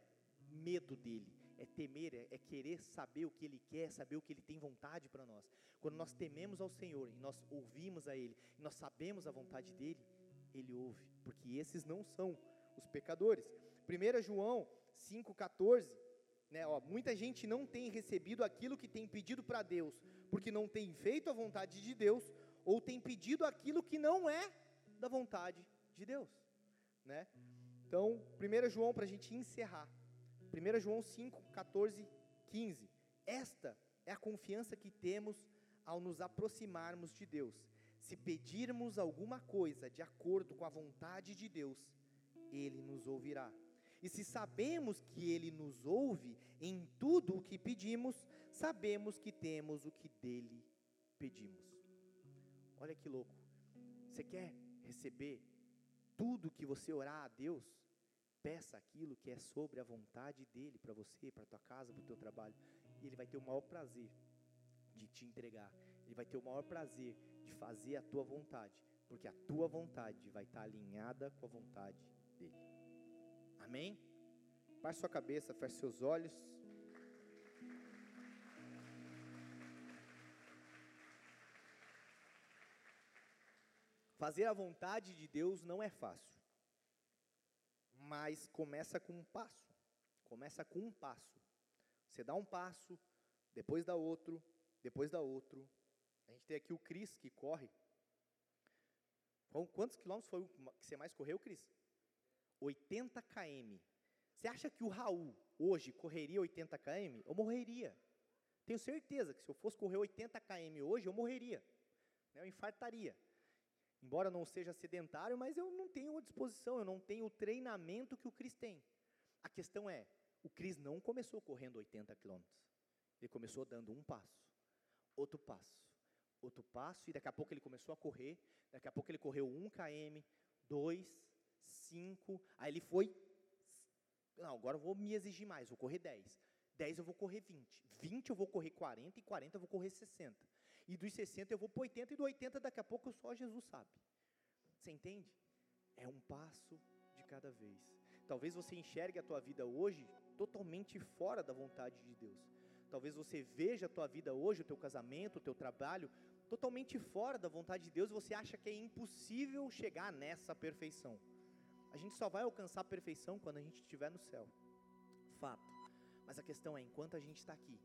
medo dele, é temer, é, é querer saber o que ele quer, saber o que ele tem vontade para nós. Quando nós tememos ao Senhor e nós ouvimos a ele, e nós sabemos a vontade dele, ele ouve, porque esses não são os pecadores. 1 João 5,14, né, ó, muita gente não tem recebido aquilo que tem pedido para Deus, porque não tem feito a vontade de Deus, ou tem pedido aquilo que não é da vontade de Deus. Né? Então, 1 João, para a gente encerrar, 1 João 5, 14, 15. Esta é a confiança que temos ao nos aproximarmos de Deus. Se pedirmos alguma coisa de acordo com a vontade de Deus, Ele nos ouvirá. E se sabemos que Ele nos ouve em tudo o que pedimos, sabemos que temos o que dele pedimos. Olha que louco. Você quer receber tudo que você orar a Deus? Peça aquilo que é sobre a vontade dele para você, para tua casa, para o teu trabalho. E ele vai ter o maior prazer de te entregar. Ele vai ter o maior prazer de fazer a tua vontade, porque a tua vontade vai estar alinhada com a vontade dele. Amém? Baixe sua cabeça, feche seus olhos. Fazer a vontade de Deus não é fácil, mas começa com um passo. Começa com um passo. Você dá um passo, depois dá outro, depois dá outro. A gente tem aqui o Cris que corre. Quantos quilômetros foi que você mais correu, Cris? 80 km. Você acha que o Raul hoje correria 80 km? Eu morreria. Tenho certeza que se eu fosse correr 80 km hoje, eu morreria. Né? Eu infartaria. Embora não seja sedentário, mas eu não tenho a disposição, eu não tenho o treinamento que o Cris tem. A questão é, o Cris não começou correndo 80 quilômetros. Ele começou dando um passo, outro passo, outro passo, e daqui a pouco ele começou a correr, daqui a pouco ele correu 1 km, 2, 5, aí ele foi, não, agora eu vou me exigir mais, vou correr 10. 10 eu vou correr 20. 20 eu vou correr 40 e 40 eu vou correr 60. E dos 60 eu vou para 80 e do 80 daqui a pouco só Jesus sabe. Você entende? É um passo de cada vez. Talvez você enxergue a tua vida hoje totalmente fora da vontade de Deus. Talvez você veja a tua vida hoje, o teu casamento, o teu trabalho, totalmente fora da vontade de Deus você acha que é impossível chegar nessa perfeição. A gente só vai alcançar a perfeição quando a gente estiver no céu. Fato. Mas a questão é, enquanto a gente está aqui,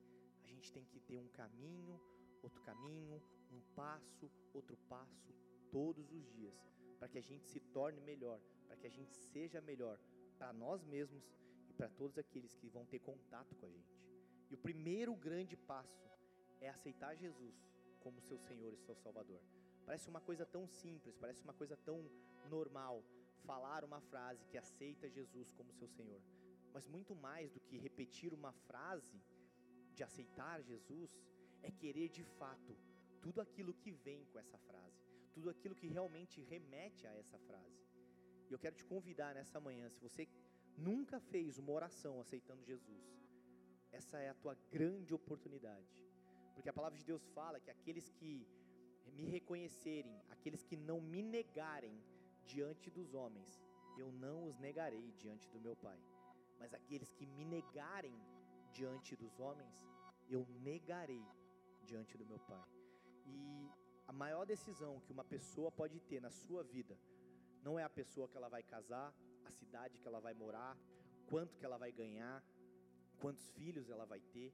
a gente tem que ter um caminho, outro caminho, um passo, outro passo, todos os dias, para que a gente se torne melhor, para que a gente seja melhor para nós mesmos e para todos aqueles que vão ter contato com a gente. E o primeiro grande passo é aceitar Jesus como seu Senhor e seu Salvador. Parece uma coisa tão simples, parece uma coisa tão normal, falar uma frase que aceita Jesus como seu Senhor, mas muito mais do que repetir uma frase de aceitar Jesus, é querer de fato tudo aquilo que vem com essa frase, tudo aquilo que realmente remete a essa frase. E eu quero te convidar nessa manhã, se você nunca fez uma oração aceitando Jesus, essa é a tua grande oportunidade. Porque a palavra de Deus fala que aqueles que me reconhecerem, aqueles que não me negarem, diante dos homens, eu não os negarei diante do meu Pai. Mas aqueles que me negarem diante dos homens, eu negarei diante do meu Pai. E a maior decisão que uma pessoa pode ter na sua vida não é a pessoa que ela vai casar, a cidade que ela vai morar, quanto que ela vai ganhar, quantos filhos ela vai ter.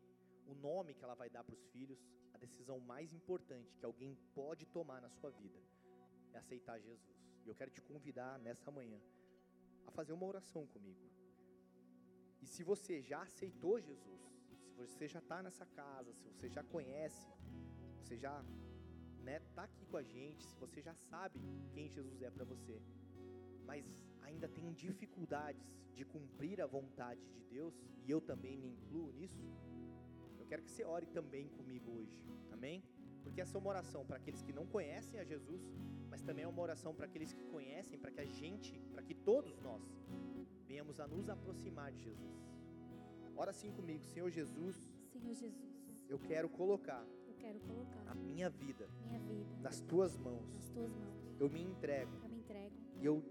o nome que ela vai dar para os filhos, a decisão mais importante que alguém pode tomar na sua vida é aceitar Jesus. E eu quero te convidar nessa manhã a fazer uma oração comigo. E se você já aceitou Jesus, você já está nessa casa, se você já conhece, você já né, tá aqui com a gente, se você já sabe quem Jesus é para você, mas ainda tem dificuldades de cumprir a vontade de Deus, e eu também me incluo nisso, eu quero que você ore também comigo hoje, amém? Porque essa é uma oração para aqueles que não conhecem a Jesus, mas também é uma oração para aqueles que conhecem, para que a gente, para que todos nós venhamos a nos aproximar de Jesus. Ora assim comigo, Senhor Jesus. Senhor Jesus. Eu quero colocar. Eu quero colocar a minha vida. Minha vida nas tuas mãos. Nas tuas mãos. Eu me entrego. Eu me entrego. E eu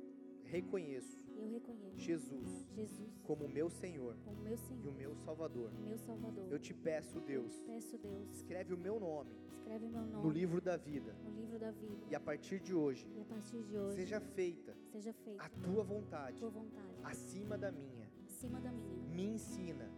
reconheço. Eu reconheço Jesus. Jesus como meu Senhor. Como meu Senhor. E o meu Salvador. Meu Salvador. Eu te peço, Deus. Eu te peço, Deus. Escreve o meu nome. Escreve o meu nome no livro da vida. No livro da vida. E a partir de hoje. E a partir de hoje. Seja feita. Seja feita a tua vontade. A tua vontade. Acima da minha. Acima da minha. Me ensina.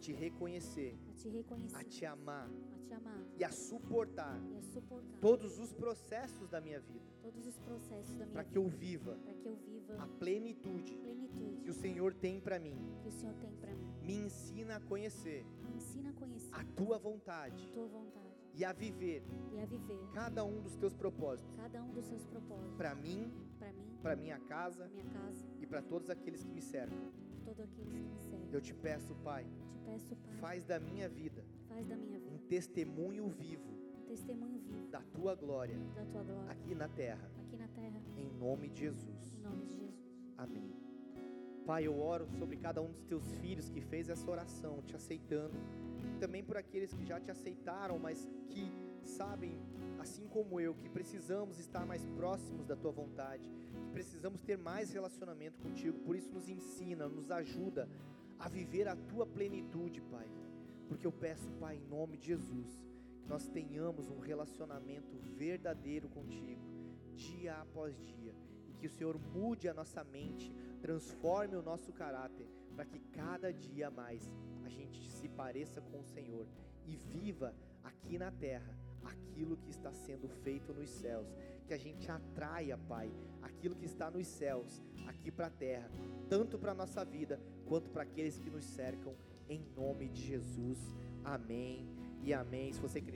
Te reconhecer. A te reconhecer. A te amar. A te amar. E a suportar. E a suportar. Todos os processos da minha vida. Todos os processos da minha vida. que eu viva. Para que eu viva. A plenitude. Plenitude. Que o Senhor tem para mim. Que o Senhor tem para mim. Me ensina a conhecer. Me ensina a conhecer. A tua vontade. A tua vontade. E a viver. E a viver. Cada um dos teus propósitos. Cada um dos seus propósitos. Para mim. Para mim. Para minha casa. Minha casa. E para todos aqueles que me cercam. Que me. Eu te peço, Pai. Te peço, Pai. Faz da minha vida. Faz da minha vida. Um testemunho vivo. Um testemunho vivo. Da tua glória. Da tua glória. Aqui na terra. Aqui na terra. Em nome de Jesus. Em nome de Jesus. Amém. Pai, eu oro sobre cada um dos teus filhos que fez essa oração, te aceitando. Também por aqueles que já te aceitaram, mas que sabem, assim como eu, que precisamos estar mais próximos da tua vontade, precisamos ter mais relacionamento contigo. Por isso, nos ensina, nos ajuda a viver a tua plenitude, Pai. Porque eu peço, Pai, em nome de Jesus, que nós tenhamos um relacionamento verdadeiro contigo, dia após dia, e que o Senhor mude a nossa mente, transforme o nosso caráter, para que cada dia mais a gente se pareça com o Senhor e viva aqui na terra aquilo que está sendo feito nos céus, que a gente atraia, Pai, aquilo que está nos céus aqui para a terra, tanto para a nossa vida quanto para aqueles que nos cercam, em nome de Jesus. Amém e amém. Se você